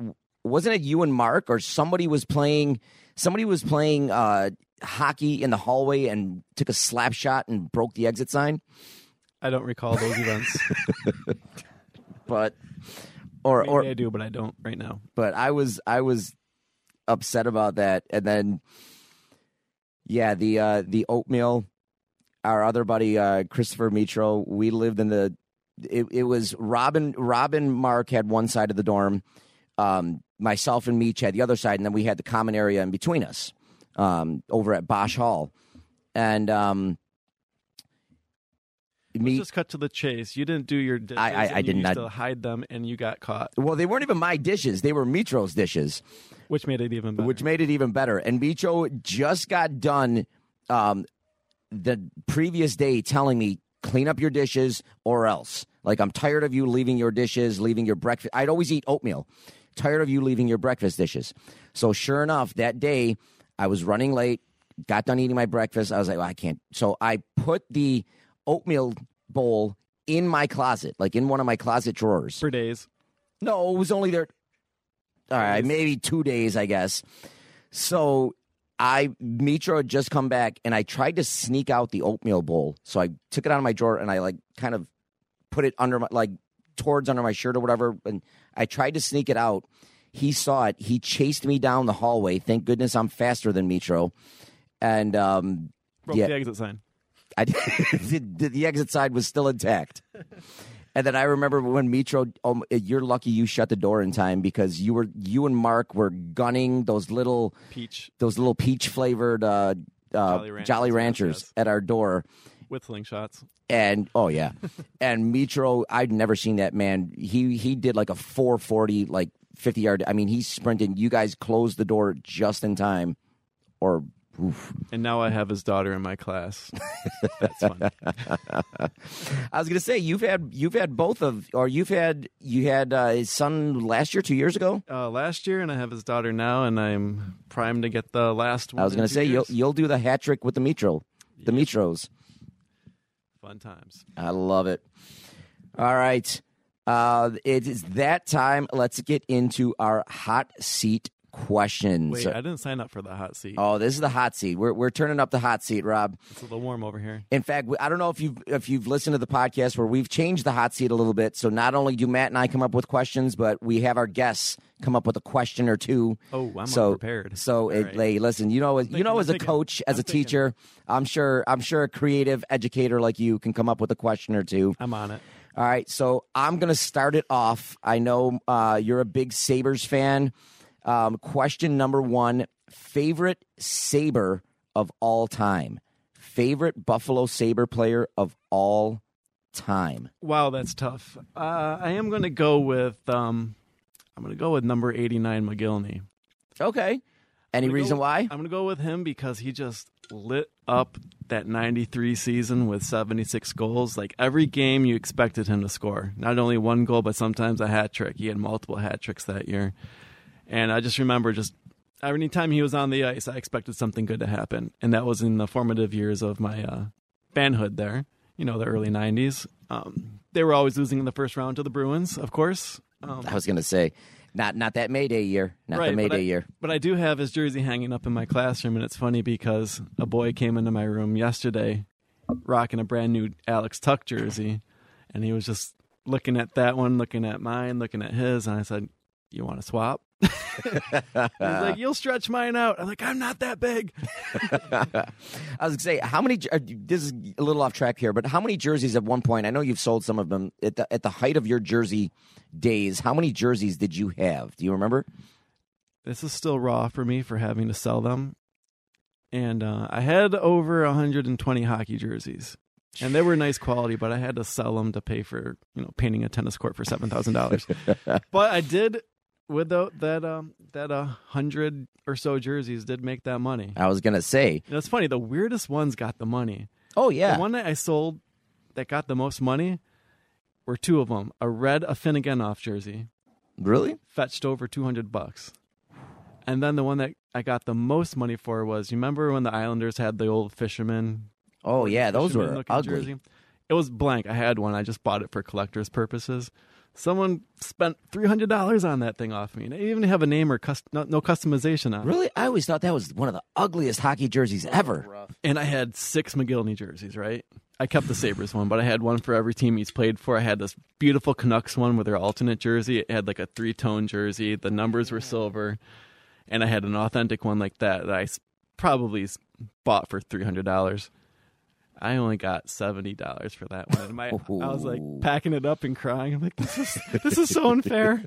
wasn't it you and Mark or somebody was playing somebody was playing uh, hockey in the hallway and took a slap shot and broke the exit sign. I don't recall those events. But or Maybe or I do, but I don't right now. but I was I was upset about that, and then yeah, the uh, the oatmeal. Our other buddy uh, Christopher Mitro, we lived in the. It, it was Robin. Robin Mark had one side of the dorm. Um, myself and Meach had the other side, and then we had the common area in between us, um, over at Bosch Hall, and um, Let's me. just cut to the chase. You didn't do your dishes. I- I- I did not to hide them, and you got caught, Well, they weren't even my dishes; they were Mitro's dishes. which made it even better. which made it even better. And Mitro just got done um, the previous day telling me, clean up your dishes or else. Like, I'm tired of you leaving your dishes, leaving your breakfast. I'd always eat oatmeal. Tired of you leaving your breakfast dishes. So, sure enough, that day I was running late, got done eating my breakfast. I was like, well, I can't. So, I put the oatmeal bowl in my closet, like in one of my closet drawers. for days. No, it was only there. All right, maybe two days, I guess. So I Mitro had just come back, and I tried to sneak out the oatmeal bowl. So I took it out of my drawer, and I like kind of put it under my like towards under my shirt or whatever. And I tried to sneak it out. He saw it. He chased me down the hallway. Thank goodness I'm faster than Mitro. And um, Broke Yeah. the exit sign. I the, the exit side was still intact. And then I remember when Mitro, oh, you're lucky you shut the door in time because you were you and Mark were gunning those little Peach those little peach flavored uh, uh, Jolly Jolly, Ranchers, Ranchers yes. at our door. with slingshots. And oh yeah, and Mitro, I'd never seen that man. He he did like a 440, like 50 yard. I mean, he sprinted. You guys closed the door just in time, or oof. And now I have his daughter in my class. That's fun. I was gonna say you've had you've had both of or you've had you had uh, his son last year, two years ago. Uh, last year, and I have his daughter now, and I'm primed to get the last one. I was gonna two say you'll you'll do the hat trick with the Mitro, the Mitros. fun times. I love it. All right, uh, it is that time. Let's get into our hot seat questions. Wait, I didn't sign up for the hot seat. oh, this is the hot seat. We're we're turning up the hot seat, Rob. It's a little warm over here. In fact, I don't know if you've if you've listened to the podcast where we've changed the hot seat a little bit. So not only do Matt and I come up with questions, but we have our guests come up with a question or two. Oh, I'm so unprepared. So it, right. hey, listen, you know, you know, as a coach, as I'm a thinking. teacher, I'm sure I'm sure a creative educator like you can come up with a question or two. I'm on it. All right, so I'm going to start it off. I know uh, you're a big Sabres fan. Um, question number one favorite Sabre of all time? Favorite Buffalo Sabre player of all time? Wow, that's tough. Uh, I am going to go with um, I'm going to go with number 89 Mogilny. Okay. Any reason go- why? I'm going to go with him because he just lit up that 93 season with 76 goals. Like every game you expected him to score. Not only one goal, but sometimes a hat trick. He had multiple hat tricks that year. And I just remember just every time he was on the ice, I expected something good to happen. And that was in the formative years of my uh, fanhood there, you know, the early 90s. Um, they were always losing in the first round to the Bruins, of course. Um, I was going to say, not not that Mayday year, not the but Mayday I, year. But I do have his jersey hanging up in my classroom, and it's funny because a boy came into my room yesterday rocking a brand new Alex Tuch jersey, and he was just looking at that one, looking at mine, looking at his, and I said, "You want to swap?" He's like, "You'll stretch mine out." I'm like, "I'm not that big." I was going to say, how many? uh, This is a little off track here, but how many jerseys at one point? I know you've sold some of them at the at the height of your jersey days. How many jerseys did you have? Do you remember? This is still raw for me for having to sell them, and uh, I had over 120 hockey jerseys. And they were nice quality, but I had to sell them to pay for you know painting a tennis court for seven thousand dollars. but I did with the, that um that uh, hundred or so jerseys did make that money. I was to say, it's funny, the weirdest ones got the money. oh yeah, The one that I sold that got the most money were two of them. A red Afinogenov jersey really? fetched over two hundred bucks, and then the one that I got the most money for was you remember when the Islanders had the old fisherman Oh yeah, those were ugly. Jersey. It was blank. I had one. I just bought it for collector's purposes. Someone spent three hundred dollars on that thing off me. And I didn't even have a name or cus- no, no customization on it. Really, I always thought that was one of the ugliest hockey jerseys ever. Rough. And I had six Mogilny jerseys. Right. I kept the Sabres one, but I had one for every team he's played for. I had this beautiful Canucks one with their alternate jersey. It had like a three tone jersey. The numbers were silver, and I had an authentic one like that that I probably bought for three hundred dollars. I only got seventy dollars for that one. And my, I was like packing it up and crying. I'm like, this is this is so unfair.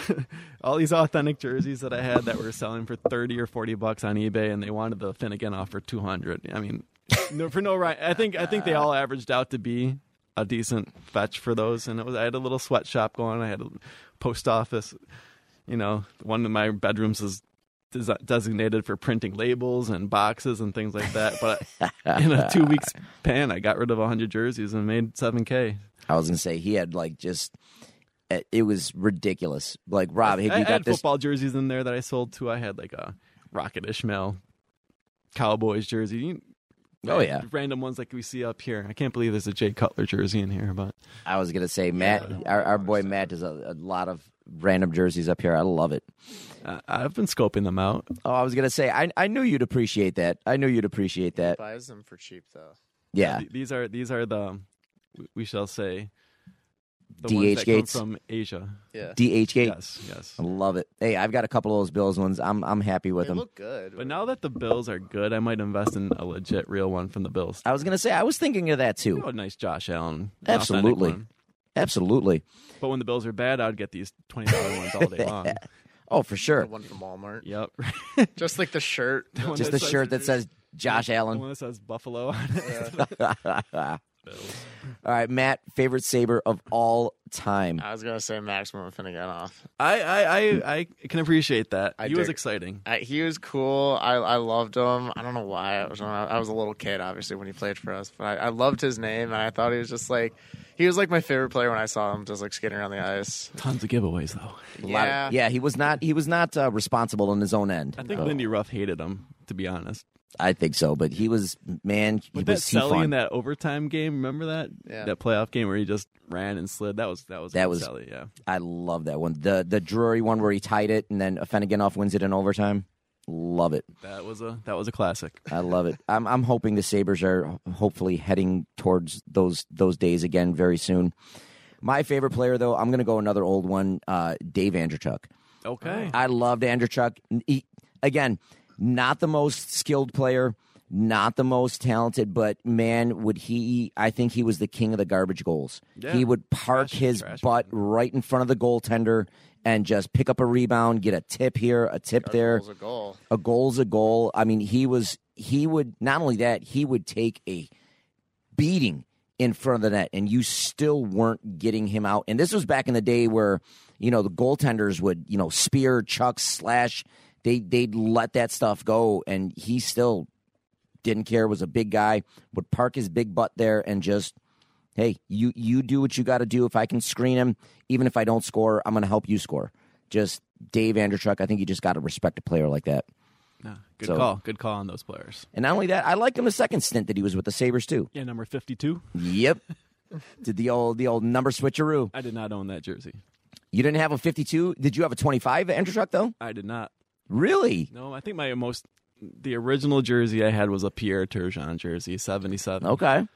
All these authentic jerseys that I had that were selling for thirty or forty bucks on eBay, and they wanted the Afinogenov for two hundred. I mean, no, for no right. I think I think they all averaged out to be a decent fetch for those. And it was I had a little sweatshop going. I had a post office. You know, one of my bedrooms is des- designated for printing labels and boxes and things like that. But in a two week span, I got rid of 100 jerseys and made 7K. I was gonna say he had like just it it was ridiculous. Like Rob, have I, I got had this? football jerseys in there that I sold too. I had like a Rocket Ismail Cowboys jersey. You- Oh, yeah. random ones like we see up here. I can't believe there's a Jay Cutler jersey in here, but I was gonna say Matt, our, our boy Matt does a, a lot of random jerseys up here. I love it. uh, I've been scoping them out. Oh, I was gonna say I I knew you'd appreciate that. I knew you'd appreciate that. Buys them for cheap though. Yeah, Th- these are these are the we shall say the DH ones that gates? come from Asia. Yeah. DH gate. Yes, yes. I love it. Hey, I've got a couple of those Bills ones. I'm I'm happy with They them. look good. But now that the Bills are good, I might invest in a legit real one from the Bills. I was gonna say I was thinking of that Oh, too. a nice Josh Allen. an authentic Absolutely. one. Absolutely. But when the Bills are bad, I'd get these twenty dollar ones all day long. Oh, for the sure. one from Walmart. Yep. Just like the shirt. one Just that the says- shirt that says Josh The Allen. one that says Buffalo on it. All Bills. right, Matt, favorite Sabre of all time. I was gonna say Maxim Afinogenov. I, I, I, I can appreciate that. I he was dig- exciting. I, he was cool. I I loved him. I don't know why. I was I was a little kid, obviously, when he played for us. But I, I loved his name, and I thought he was just like he was like my favorite player when I saw him just like skating around the ice. Tons of giveaways though. A lot of- Yeah. yeah, he was not he was not uh, responsible on his own end. I think Oh, Lindy Ruff hated him, to be honest. I think so, but he was man. He But was he Selly fun. in that overtime game, remember that? Yeah. That playoff game where he just ran and slid. That was that was That was- Selly, yeah. I love that one. The the Drury one where he tied it and then Afinogenov wins it in overtime. Love it. That was a that was a classic. I love it. I'm I'm hoping the Sabres are hopefully heading towards those those days again very soon. My favorite player though, I'm gonna go another old one, uh, Dave Andreychuk. Okay. I loved Andreychuk. He, again, not the most skilled player, not the most talented, but man, would he? I think he was the king of the garbage goals. Yeah. He would park Trash- his trash butt right in front of the goaltender and just pick up a rebound, get a tip here, a tip there Goal's a goal. a goal's a goal. I mean, he was he would not only that he would take a beating in front of the net, and you still weren't getting him out. And this was back in the day where you know the goaltenders would you know spear, chuck, slash. They they'd let that stuff go, and he still didn't care. Was a big guy, would park his big butt there and just. Hey, you you do what you got to do. If I can screen him, even if I don't score, I'm going to help you score. Just Dave Andreychuk. I think you just got to respect a player like that. No, good So- call. Good call on those players. And not only that, I liked him the second stint that he was with the Sabres too. Yeah, number 52. Yep. Did the old the old number switcheroo. I did not own that jersey. You didn't have a 52? Did you have a 25 Andreychuk though? I did not. Really? No, I think my most the original jersey I had was a Pierre Turgeon jersey, 77. Okay.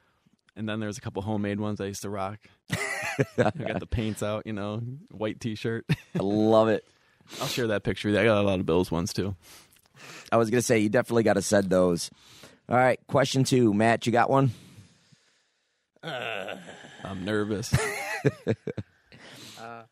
And then there's a couple homemade ones I used to rock. I got the paints out, you know, white t-shirt. I love it. I'll share that picture. I got a lot of Bills ones too. I was going to say you definitely got to send those. All right, question 2. Matt, you got one? I'm nervous. I don't. Uh,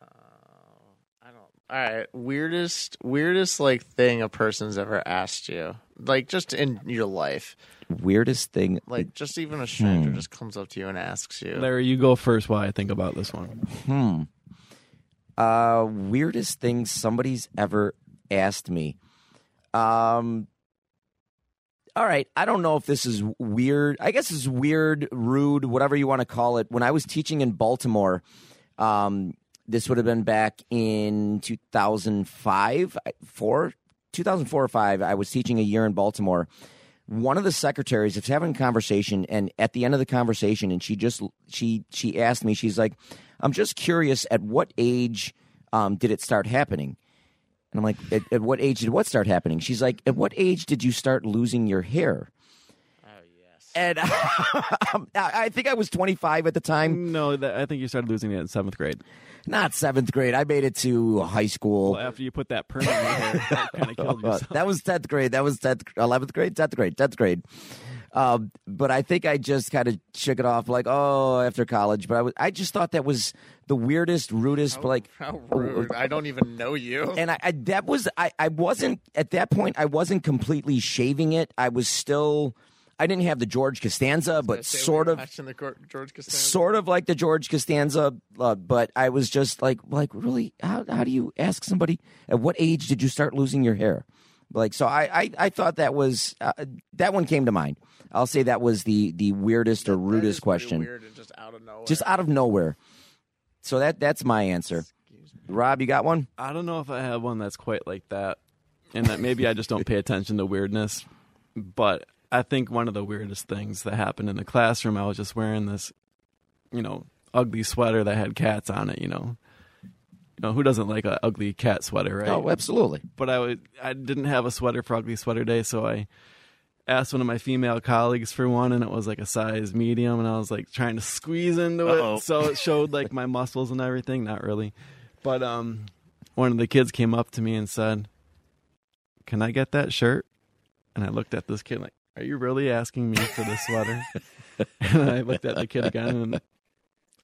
All right, weirdest, weirdest like thing a person's ever asked you, like just in your life, Weirdest thing. like just even a stranger Hmm. just comes up to you and asks you. Larry, you go first while I think about this one. Hmm. Uh weirdest thing somebody's ever asked me. Um all right, I don't know if this is weird. I guess it's weird, rude, whatever you want to call it. When I was teaching in Baltimore, um, this would have been back in 2005, four, 2004 or five. I was teaching a year in Baltimore. One of the secretaries is having a conversation, and at the end of the conversation, and she just she she asked me, she's like, "I'm just curious, at what age um, did it start happening?" And I'm like, at, at what age did what start happening? She's like, at what age did you start losing your hair? Yes. And I think I was 25 at the time. No, that, I think you started losing it in seventh grade. Not seventh grade. I made it to high school. Well, after you put that perm in your hair, that kind of killed yourself. that was 10th grade. That was 10th, 11th grade, 10th grade, 10th grade. Um, but I think I just kind of shook it off like, oh, after college. But I, was, I just thought that was the weirdest, rudest, like, How rude! I don't even know you. and I, I that was I, I wasn't at that point I wasn't completely shaving it. I was still I didn't have the George Costanza, but sort of watching the George Costanza. sort of like the George Costanza, uh, but I was just like like really how how do you ask somebody at what age did you start losing your hair? Like so I I, I thought that was uh, that one came to mind. I'll say that was the the weirdest or rudest pretty question. Weird and just out of nowhere. Just out of nowhere. So that that's my answer. Rob, you got one? I don't know if I have one that's quite like that, and that maybe I just don't pay attention to weirdness. But I think one of the weirdest things that happened in the classroom, I was just wearing this, you know, ugly sweater that had cats on it. You know, you know who doesn't like an ugly cat sweater, right? Oh, absolutely. but I would I didn't have a sweater for ugly sweater day, so I asked one of my female colleagues for one and it was like a size medium and I was like trying to squeeze into Uh-oh. it so it showed like my muscles and everything, not really. But um one of the kids came up to me and said, "Can I get that shirt?" And I looked at this kid like, "Are you really asking me for this sweater?" and I looked at the kid again and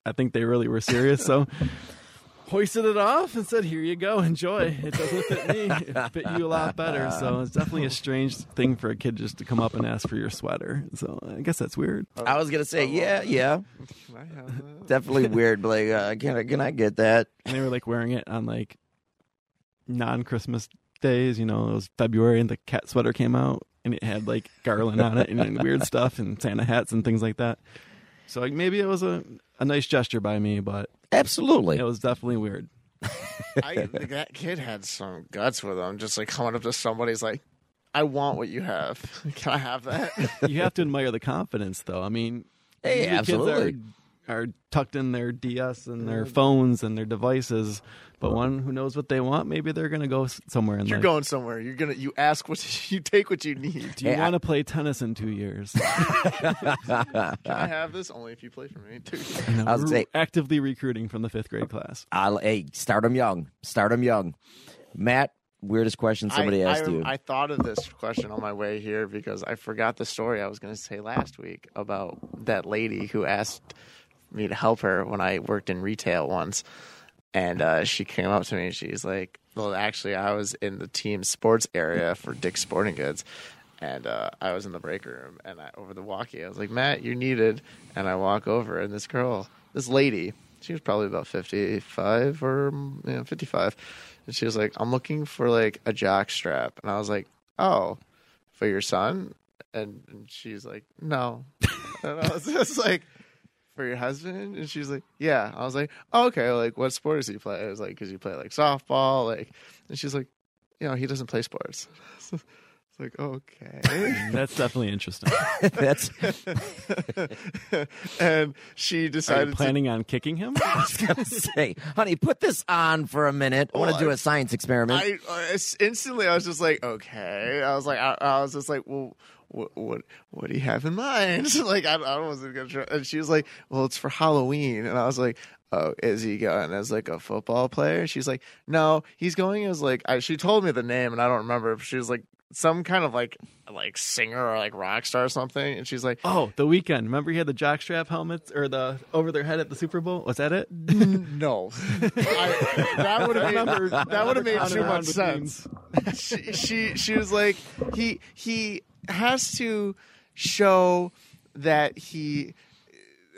I think they really were serious, so hoisted it off and said, "Here you go, enjoy." It doesn't fit me; it fit you a lot better. So it's definitely a strange thing for a kid just to come up and ask for your sweater. So I guess that's weird. I was gonna say, yeah, yeah, Can I have that? definitely weird. But like, uh, can I can I get that? And they were like wearing it on like non-Christmas days. You know, it was February and the cat sweater came out and it had like garland on it and, and weird stuff and Santa hats and things like that. So like, maybe it was a a nice gesture by me, but Absolutely. it was definitely weird. I, like, that kid had some guts with him. Just like coming up to somebody's like, "I want what you have. Can I have that?" you have to admire the confidence, though. I mean, Hey, absolutely. Kids are, are tucked in their DS and their mm. phones and their devices, but mm. one who knows what they want, maybe they're going to go somewhere in You're life. going somewhere. You're gonna. You ask what you take. What you need. Do you Hey, I- want to play tennis in two years? Can I have this only if you play for me? Dude. I was We're say- actively recruiting from the fifth grade class. I'll hey, start them young. Start them young. Matt, weirdest question somebody I, asked I, you? I thought of this question on my way here because I forgot the story I was going to say last week about that lady who asked me to help her when I worked in retail once. And uh, she came up to me and she's like, Well, actually, I was in the team sports area for Dick's Sporting Goods. And uh, I was in the break room and I, over the walkie, I was like, Matt, you're needed. And I walk over and this girl, this lady, she was probably about 55 or you know, 55 and she was like i'm looking for like a jock strap and i was like oh for your son and, and she's like no and i was just like for your husband and she's like yeah i was like oh, okay like what sport does he play i was like because you play like softball like and she's like you know he doesn't play sports it's like okay That's definitely interesting. That's and she Are decided you to planning on kicking him? I was gonna say, honey, put this on for a minute. I want to Well, do a science experiment. I uh, instantly I was just like, okay. I was like, I, I was just like, well, what, what, what do you have in mind? like, I, I wasn't gonna try. And she was like, well, it's for Halloween, and I was like, oh, is he going as like a football player? She's like, no, he's going as like. I, she told me the name, and I don't remember. if She was like some kind of like like singer or like rock star or something, and she's like. Oh, the Weeknd. Remember he had the jockstrap helmets or the over their head at the Super Bowl? Was that it? No, I, that would have made that would have made too much sense. she, she she was like he he has to show that he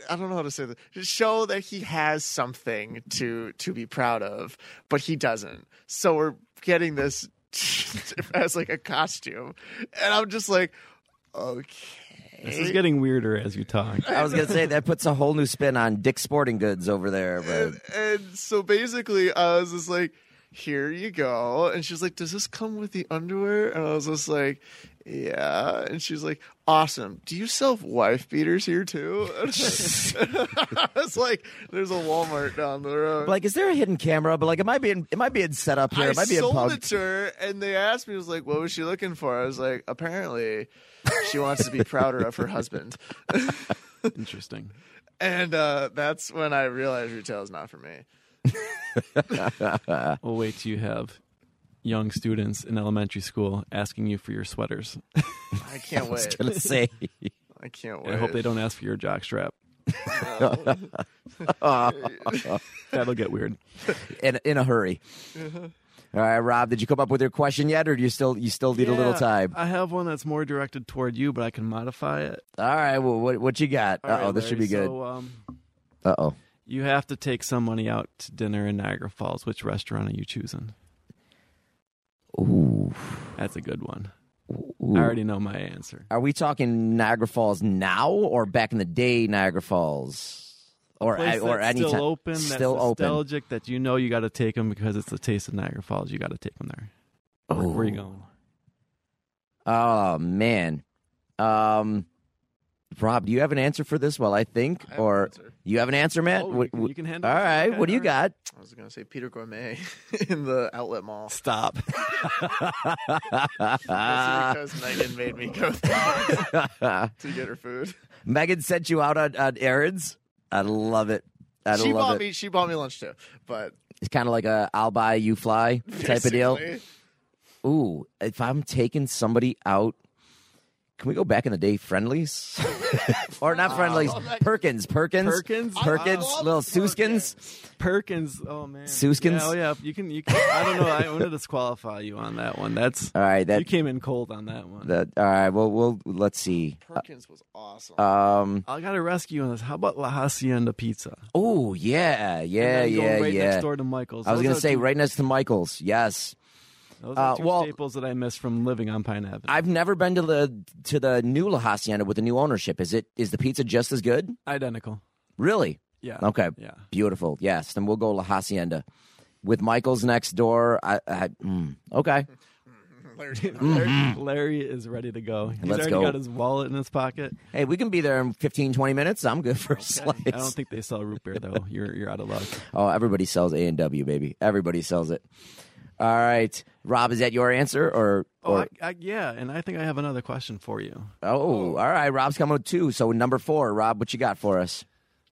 I don't know how to say this. Show that he has something to to be proud of, but he doesn't. So we're getting this as like a costume, and I'm just like, okay. This is getting weirder as you talk. I was gonna say that puts a whole new spin on Dick's Sporting Goods over there. But and, and so basically, I was just like, "Here you go," and she's like, "Does this come with the underwear?" And I was just like, "Yeah," and she's like, "Awesome. Do you sell wife beaters here too?" I was like, "There's a Walmart down the road." like, is there a hidden camera? But like, it might be in, it might be in setup here. I it might be in sold pub. it to her, and they asked me, "Was like, what was she looking for?" I was like, "Apparently, she wants to be prouder of her husband." Interesting. And uh, that's when I realized retail is not for me. We'll wait till you have young students in elementary school asking you for your sweaters. I can't I was wait. gonna say. I can't And wait. I hope they don't ask for your jockstrap. That'll get weird. in in a hurry. All right, Rob, did you come up with your question yet, or do you still you still need a little time? I have one that's more directed toward you, but I can modify it. All right, well, what what you got? Uh oh, right, this should be good. So, um, Uh oh. you have to take some money out to dinner in Niagara Falls. Which restaurant are you choosing? Ooh. That's a good one. Ooh. I already know my answer. Are we talking Niagara Falls now, or back in the day Niagara Falls, or or any still time? open, Still that's open. nostalgic, that you know you got to take them because it's the taste of Niagara Falls. You got to take them there. Where, where are you going? Oh man, um, Rob, do you have an answer for this? Well, I think, I an or answer. you have an answer, Matt. Oh, you What- can- you can handle All right, Okay, what do you got? I was gonna say Pita Gourmet in the outlet mall. Stop. Because Megan made me go to get her food. Megan sent you out on, on errands. I love it. I she love bought it. me. She bought me lunch too. But It's kind of like a "I'll buy, you fly" type of deal. Ooh, if I'm taking somebody out, can we go back in the day Friendly's? or not Friendly's, Perkins, Perkins, Perkins? Perkins, I love little Suskins. Perkins. Oh man. Suskins? Yeah, oh yeah. You can. You can. I don't know. I want to disqualify you on that one. That's. All right, that, you came in cold on that one. that all right. Well, we'll let's see. Perkins was awesome. Um. I got to rescue you on this. How about La Hacienda Pizza? Oh yeah, yeah, And then go yeah, right yeah. next door to Michael's. I was Those gonna say two- right next to Michael's. Yes, Those uh, are two well- staples that I miss from living on Pine Avenue. I've never been to the to the new La Hacienda with the new ownership. Is it is the pizza just as good? Identical. Really? Yeah. Okay. Yeah. Beautiful. Yes. Then we'll go La Hacienda. With Michael's next door. I, I mm, okay. Larry- Larry, Larry is ready to go. He's Mm-hmm. Let's already go. got his wallet in his pocket. Hey, we can be there in 15, 20 minutes. I'm good for a slice. I don't think they sell root beer though. You're you're out of luck. oh, everybody sells A and W, baby. Everybody sells it. All right, Rob, is that your answer or? Oh, I, I, yeah, and I think I have another question for you. oh, all right. Rob's coming with two. So number four, Rob, what you got for us?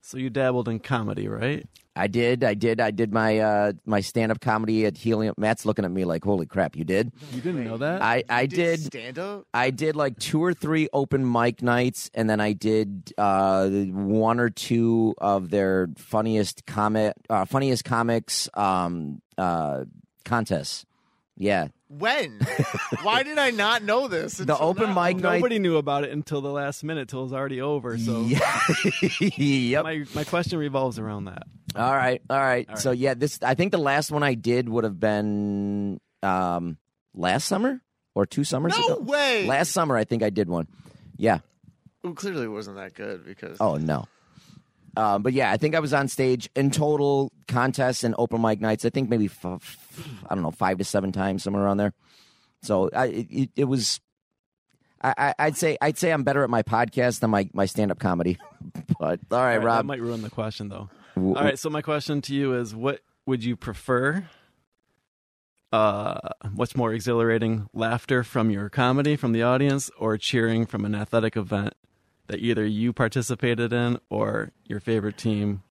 So you dabbled in comedy, right? I did. I did. I did my uh, my stand up comedy at Helium. Matt's looking at me like, "Holy crap, you did!" You didn't know that? I I did. stand up. I did like two or three open mic nights, and then I did uh, one or two of their funniest comic, uh, funniest comics um, uh, contests. Yeah, When? Why did I not know this? the until open now? mic night. Nobody knew about it until the last minute, till it was already over. So Yeah. yep. my my question revolves around that. All right, all right. All So yeah, this I think the last one I did would have been um last summer or two summers No ago. way. Last summer I think I did one. Yeah. Well, clearly, it wasn't that good because. Oh no. Um, but yeah, I think I was on stage in total contests and open mic nights. I think maybe I don't know five to seven times somewhere around there. So I it, it was. I, I- I'd say I'd say I'm better at my podcast than my, my stand up comedy. but all right, All right, that Rob. might ruin the question though. w- All right, so my question to you is what would you prefer? Uh, what's more exhilarating, laughter from your comedy from the audience or cheering from an athletic event that either you participated in or your favorite team?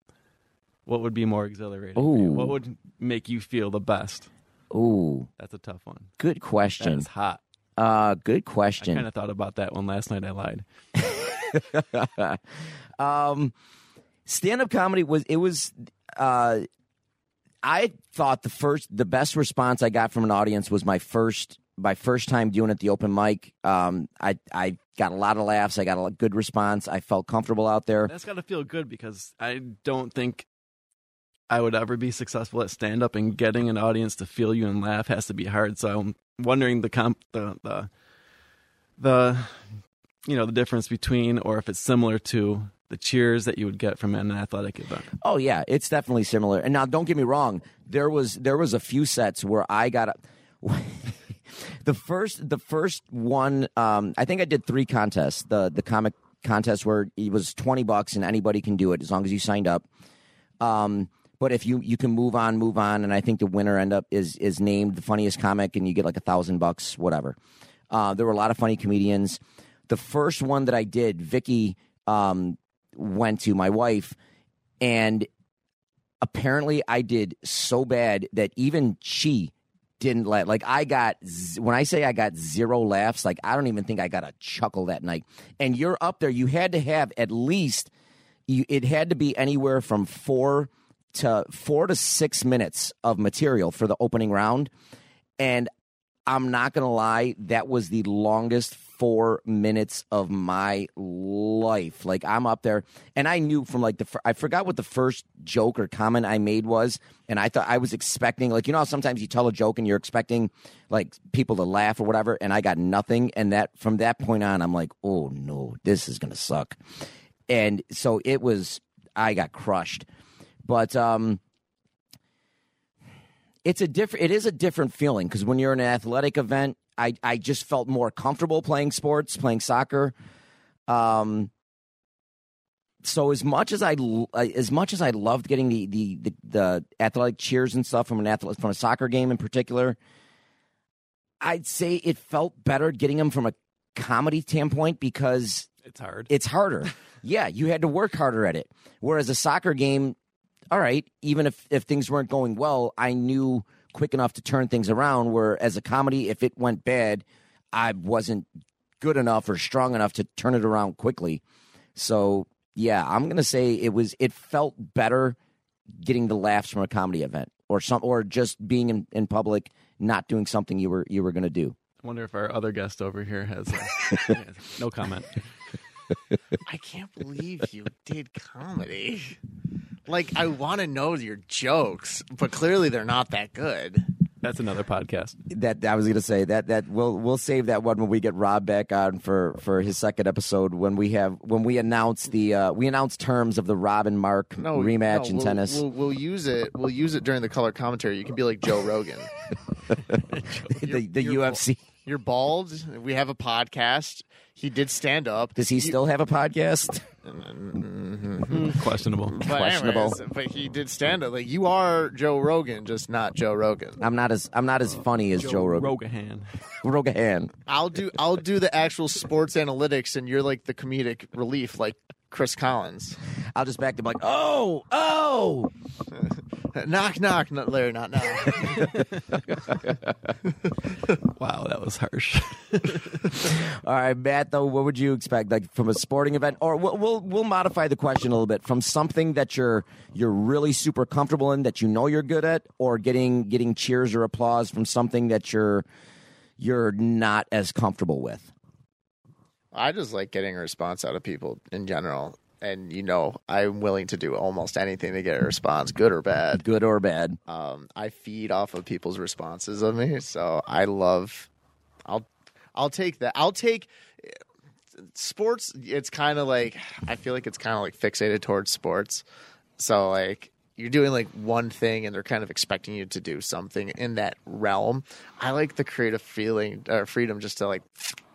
What would be more exhilarating? What would make you feel the best? Ooh, That's a tough one. good question. is hot. Uh, good question. I kind of thought about that one last night. I lied. um, stand up comedy was it was uh, I thought the first the best response I got from an audience was my first my first time doing it the open mic. Um, I I got a lot of laughs. I got a good response. I felt comfortable out there. That's got to feel good because I don't think I would ever be successful at stand up and getting an audience to feel you and laugh has to be hard. So I'm wondering the comp the the the you know the difference between or if it's similar to the cheers that you would get from an athletic event. Oh yeah, it's definitely similar. And now, don't get me wrong. There was there was a few sets where I got a, the first the first one. Um, I think I did three contests. The the comic contest where it was twenty bucks and anybody can do it as long as you signed up. Um, but if you you can move on, move on, and I think the winner end up is is named the funniest comic, and you get like a thousand bucks, whatever. Uh, there were a lot of funny comedians. The first one that I did, Vicky um, went to my wife, and apparently I did so bad that even she didn't let like I got when I say I got zero laughs like I don't even think I got a chuckle that night. And you're up there you had to have at least you it had to be anywhere from 4 to 4 to 6 minutes of material for the opening round. And I'm not to lie that was the longest 4 minutes of my life. Like I'm up there and I knew from like the I forgot what the first joke or comment I made was and I thought I was expecting like you know sometimes you tell a joke and you're expecting like people to laugh or whatever and I got nothing and that from that point on I'm like oh no this is to suck. And so it was I got crushed. But um it's a different it is a different feeling because when you're in an athletic event I, I just felt more comfortable playing sports playing soccer um so as much as I as much as I loved getting the the the, the athletic cheers and stuff from an athlete from a soccer game in particular, I'd say it felt better getting them from a comedy standpoint because It's hard. it's harder. yeah, you had to work harder at it. Whereas a soccer game, all right, even if if things weren't going well, I knew quick enough to turn things around. Where as a comedy, if it went bad, I wasn't good enough or strong enough to turn it around quickly. So yeah, I'm gonna say it was. It felt better getting the laughs from a comedy event or some or just being in, in public, not doing something you were you were gonna do. I wonder if our other guest over here has uh, a, no comment. I can't believe you did comedy. Like, I want to know your jokes, but clearly they're not that good. That's another podcast. that I was going to say that that we'll we'll save that one when we get Rob back on for for his second episode when we have when we announce the uh, we announce terms of the Rob and Mark No rematch no, in we'll, tennis. We'll, we'll use it. We'll use it during the color commentary. You can be like Joe Rogan. the the you're- UFC. You're bald. We have a podcast. He did stand up. Does he still have a podcast? Mm-hmm. Questionable. But questionable. anyways, but he did stand up. Like you are Joe Rogan, just not Joe Rogan. I'm not as I'm not as uh, funny as Joe, Rogan. Rogahan. Rogahan. I'll do I'll do the actual sports analytics, and you're like the comedic relief, like Chris Collins. I'll just back them like, oh, oh. knock, knock, not Larry, not now. Wow, that was harsh. All right, Matt. Though, what would you expect, like from a sporting event, or we'll we'll, we'll modify the question a little bit from something that you're you're really super comfortable in, that you know you're good at, or getting getting cheers or applause from something that you're you're not as comfortable with. I just like getting a response out of people in general. And you know, I'm willing to do almost anything to get a response, good or bad. Good or bad. Um, I feed off of people's responses of me, so I love. I'll, I'll take that. I'll take sports. It's kind of like I feel like it's kind of like fixated towards sports. So like you're doing like one thing, and they're kind of expecting you to do something in that realm. I like the creative feeling or freedom just to like,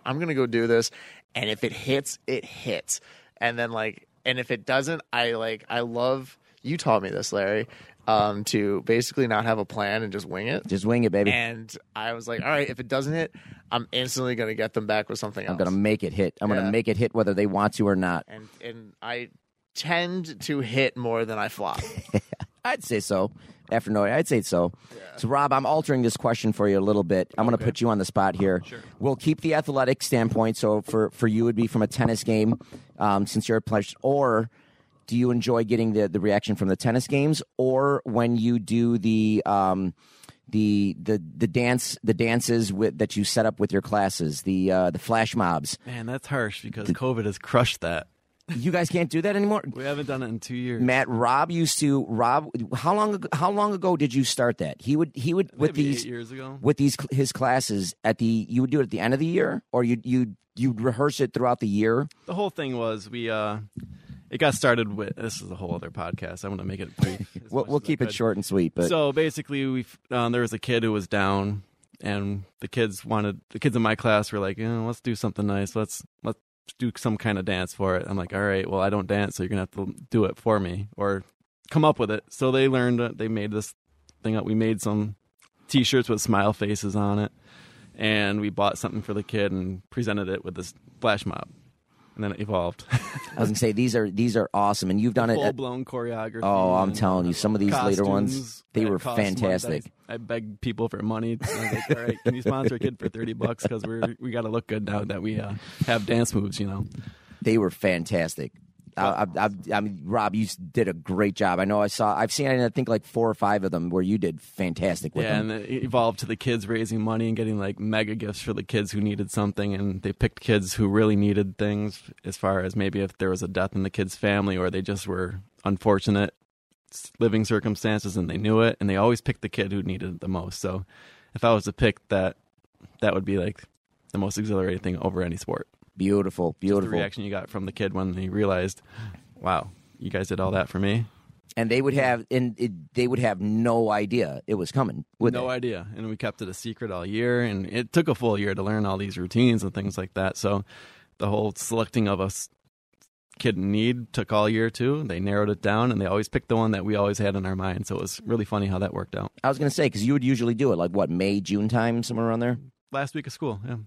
I'm gonna go do this, and if it hits, it hits, and then like, and if it doesn't, I like, I love. You taught me this, Larry, um, to basically not have a plan and just wing it. Just wing it, baby. And I was like, all right, if it doesn't hit, I'm instantly gonna get them back with something else. I'm gonna make it hit. I'm Yeah. gonna make it hit whether they want to or not. and and I tend to hit more than I flop. I'd say so. After knowing, I'd say so. So, Rob, I'm altering this question for you a little bit. I'm going to put you on the spot here. Sure. We'll keep the athletic standpoint. So, for for you, it'd be from a tennis game, um, since you're a player. Or do you enjoy getting the the reaction from the tennis games, or when you do the um, the the the dance the dances with that you set up with your classes, the uh, the flash mobs? Man, that's harsh because COVID has crushed that. You guys can't do that anymore. We haven't done it in two years. Matt, Rob used to. Rob, how long ago? How long ago did you start that? He would. He would with these eight years ago. with these his classes at the. You would do it at the end of the year, or you you you'd rehearse it throughout the year. the whole thing was we uh it got started with this is a whole other podcast. I want to make it brief. We'll, we'll keep it short and sweet. But so basically, we um, there was a kid who was down, and the kids wanted the kids in my class were like, eh, "Let's do something nice. Let's let's do some kind of dance for it." I'm like, "All right, well, I don't dance, so you're gonna have to do it for me or come up with it." So they learned. They made this thing up. We made some T-shirts with smile faces on it, and we bought something for the kid and presented it with this flash mob, and then it evolved. I was gonna say these are these are awesome, and you've done it. Full blown choreography. oh, I'm telling you, some of these later ones they were fantastic. I, I begged people for money. Like, "All right, can you sponsor a kid for thirty bucks? Because we're we got to look good now that we uh, have dance moves." You know, They were fantastic. I, I, I, mean, Rob, you did a great job. I know I saw. I've seen. I think like four or five of them where you did fantastic with yeah, them. and it evolved to the kids raising money and getting like mega gifts for the kids who needed something, and they picked kids who really needed things. As far as maybe if there was a death in the kid's family, or they just were unfortunate living circumstances and they knew it, and they always picked the kid who needed it the most. So, if I was to pick that, that would be like the most exhilarating thing over any sport. Beautiful, Just the reaction you got from the kid when he realized, "Wow, you guys did all that for me." and they would have and it, they would have no idea it was coming. Would no they? idea, and we kept it a secret all year, and it took a full year to learn all these routines and things like that. So, the whole selecting of us kid in need took all year too. They narrowed it down, and they always picked the one that we always had in our mind. So it was really funny how that worked out. I was going to say because you would usually do it like what May, June time, somewhere around there. Last week of school, yeah.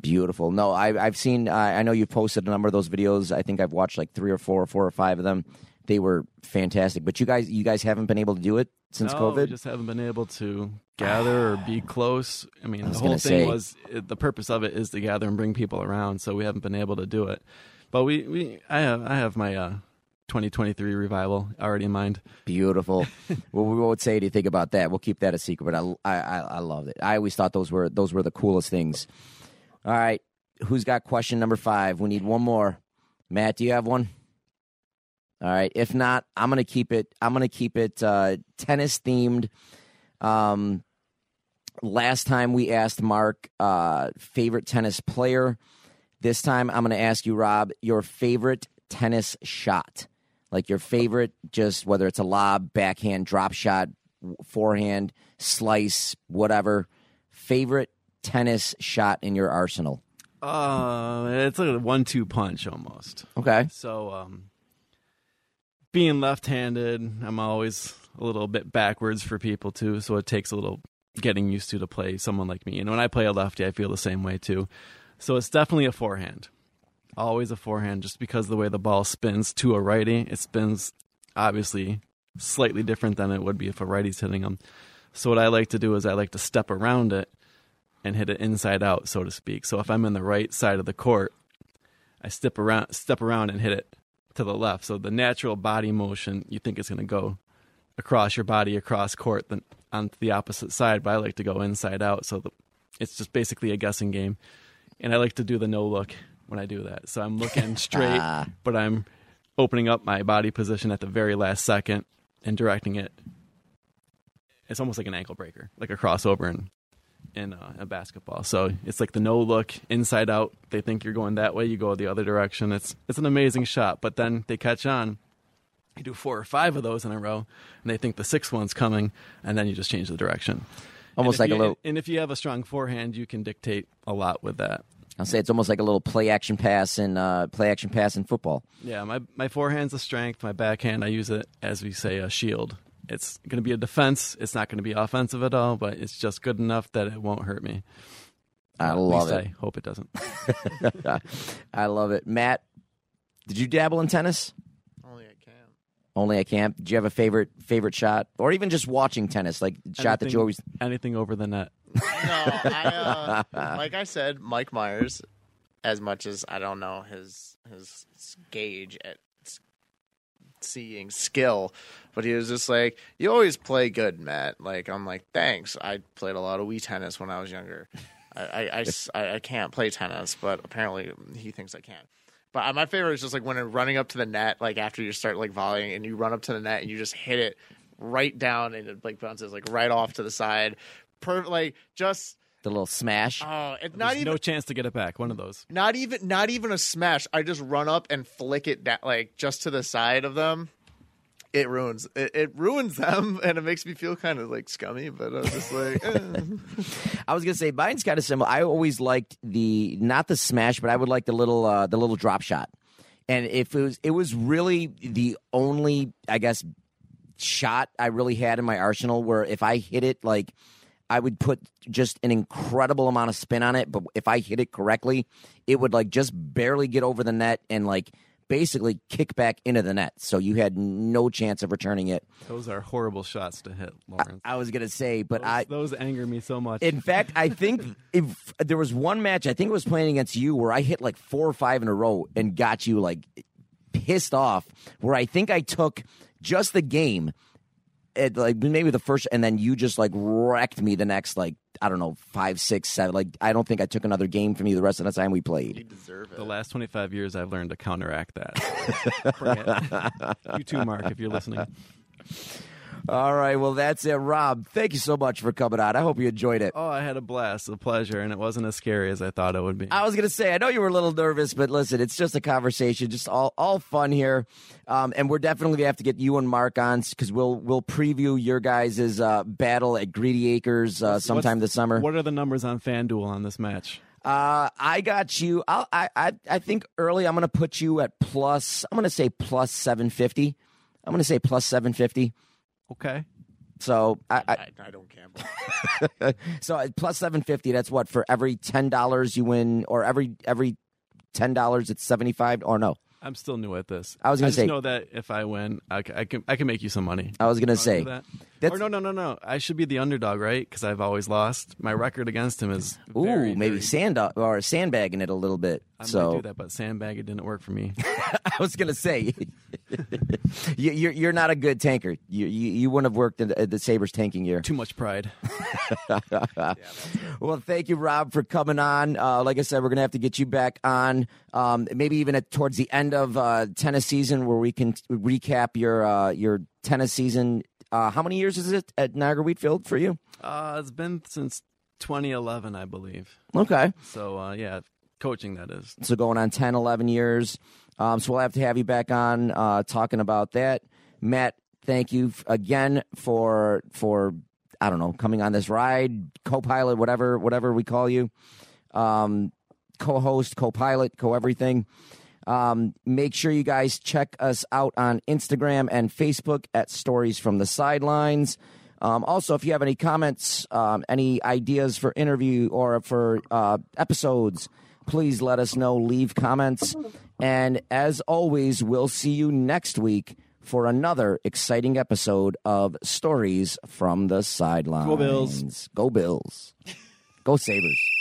Beautiful. No, I, I've seen. Uh, I know you've posted a number of those videos. I think I've watched like three or four, four or five of them. They were fantastic. But you guys, you guys haven't been able to do it since no, COVID. just haven't been able to gather or be close. I mean, I the whole thing say- was it, the purpose of it is to gather and bring people around. So we haven't been able to do it. But we, we I have I have my uh, 2023 revival already in mind. Beautiful. well, we won't say anything about that. We'll keep that a secret. But I, I, I, I loved it. I always thought those were those were the coolest things. All right, who's got question number five? We need one more. Matt, do you have one? All right. If not, I'm gonna keep it. I'm gonna keep it uh, tennis themed. Um, last time we asked Mark uh, favorite tennis player. This time I'm gonna ask you, Rob, your favorite tennis shot like your favorite, just whether it's a lob, backhand, drop shot, forehand, slice, whatever. Favorite tennis shot in your arsenal. Uh, it's a one-two punch almost. Okay. So, um, being left-handed, I'm always a little bit backwards for people too. So it takes a little getting used to to play someone like me. And when I play a lefty, I feel the same way too. So it's definitely a forehand. always a forehand, just because the way the ball spins to a righty, it spins obviously slightly different than it would be if a righty's hitting them. So what I like to do is I like to step around it and hit it inside out, so to speak. So if I'm in the right side of the court, I step around, step around and hit it to the left. So the natural body motion, you think it's going to go across your body, across court, then onto the opposite side. But I like to go inside out, so the, it's just basically a guessing game. And I like to do the no look when I do that. So I'm looking straight, ah. but I'm opening up my body position at the very last second and directing it. It's almost like an ankle breaker, like a crossover in in uh, a basketball. So it's like the no look inside out. They think you're going that way, you go the other direction. It's it's an amazing shot, but then they catch on. You do four or five of those in a row, and they think the sixth one's coming, and then you just change the direction. Almost like a you- little- And if you have a strong forehand, you can dictate a lot with that. I'll say it's almost like a little play action pass in uh, play action pass in football. Yeah, my my forehand's a strength. My backhand, I use it as we say a shield. It's going to be a defense. It's not going to be offensive at all, but it's just good enough that it won't hurt me. I At love least it. I hope it doesn't. I love it. Matt, did you dabble in tennis? Only at camp. Only at camp. Did you have a favorite favorite shot, or even just watching tennis, like shot that you always? anything over the net. No, I, uh, like I said, Mike Myers. As much as I don't know his his gauge at s- seeing skill, but he was just like, "You always play good, Matt." Like I'm like, "Thanks." I played a lot of Wii tennis when I was younger. i i i can't play tennis, but apparently he thinks I can. But uh, my favorite is just like when running up to the net, like after you start like volleying, and you run up to the net and you just hit it right down, and it like bounces like right off to the side. Per like just The little smash. oh, it's not There's even no chance to get it back. One of those. not even not even a smash. I just run up and flick it that like just to the side of them. It ruins it, it ruins them, and it makes me feel kind of like scummy. But I was just like, eh. I was gonna say mine's kind of similar. I always liked the not the smash, but I would like the little uh, the little drop shot. And if it was it was really the only I guess shot I really had in my arsenal where if I hit it like I would put just an incredible amount of spin on it, but if I hit it correctly, it would like just barely get over the net and like basically kick back into the net. So you had no chance of returning it. Those are horrible shots to hit, Lawrence. I was gonna say, but those, I those anger me so much. in fact, I think if there was one match, I think it was playing against you where I hit like four or five in a row and got you like pissed off. Where I think I took just the game, at like maybe the first, and then you just like wrecked me the next like I don't know five, six, seven. Like I don't think I took another game from you the rest of the time we played. you played. deserve it. the last 25 years, I've learned to counteract that. Bring it. you too, Mark, if you're listening. All right, well that's it, Rob. Thank you so much for coming on. I hope you enjoyed it. Oh, I had a blast, a pleasure, and it wasn't as scary as I thought it would be. I was gonna say, I know you were a little nervous, but listen, it's just a conversation, just all all fun here, um, and we're definitely gonna have to get you and Mark on because we'll we'll preview your guys' uh, battle at Greedy Acres uh, sometime What's- this summer. What are the numbers on FanDuel on this match? Uh, I got you. I'll, I I I think early I'm gonna put you at plus. I'm gonna say plus seven fifty. I'm gonna say plus seven fifty. Okay. So I, I I, I don't gamble. so uh, plus seven fifty. That's what for every ten dollars you win, or every every ten dollars it's seventy five. Or no, I'm still new at this. I was gonna just say- know that if I win, I, c- I can I can make you some money. I was gonna say that? That's- Or no, no, no, no. I should be the underdog, right? Because I've always lost. My record against him is Ooh, very, maybe very- sand or sandbagging it a little bit. I so might do that, but sandbag it didn't work for me. I was gonna say, you, you're you're not a good tanker. You you, you wouldn't have worked in the, the Sabres tanking year. Too much pride. Well, thank you, Rob, for coming on. Uh, like I said, we're gonna have to get you back on, um, maybe even at towards the end of uh, tennis season, where we can recap your uh, your tennis season. Uh, how many years is it at Niagara Wheatfield for you? Uh, it's been since 2011, I believe. Okay. So uh, yeah, coaching that is. so going on 10 11 years um, so we'll have to have you back on uh, talking about that matt thank you again for for i don't know coming on this ride co-pilot whatever whatever we call you um, co-host co-pilot co-everything um, make sure you guys check us out on Instagram and Facebook at Stories from the Sidelines. Um, also, if you have any comments, um, any ideas for interview or for uh, episodes, please let us know. Leave comments. And as always, we'll see you next week for another exciting episode of Stories from the Sidelines. Go Bills. Go Bills. Go Sabres.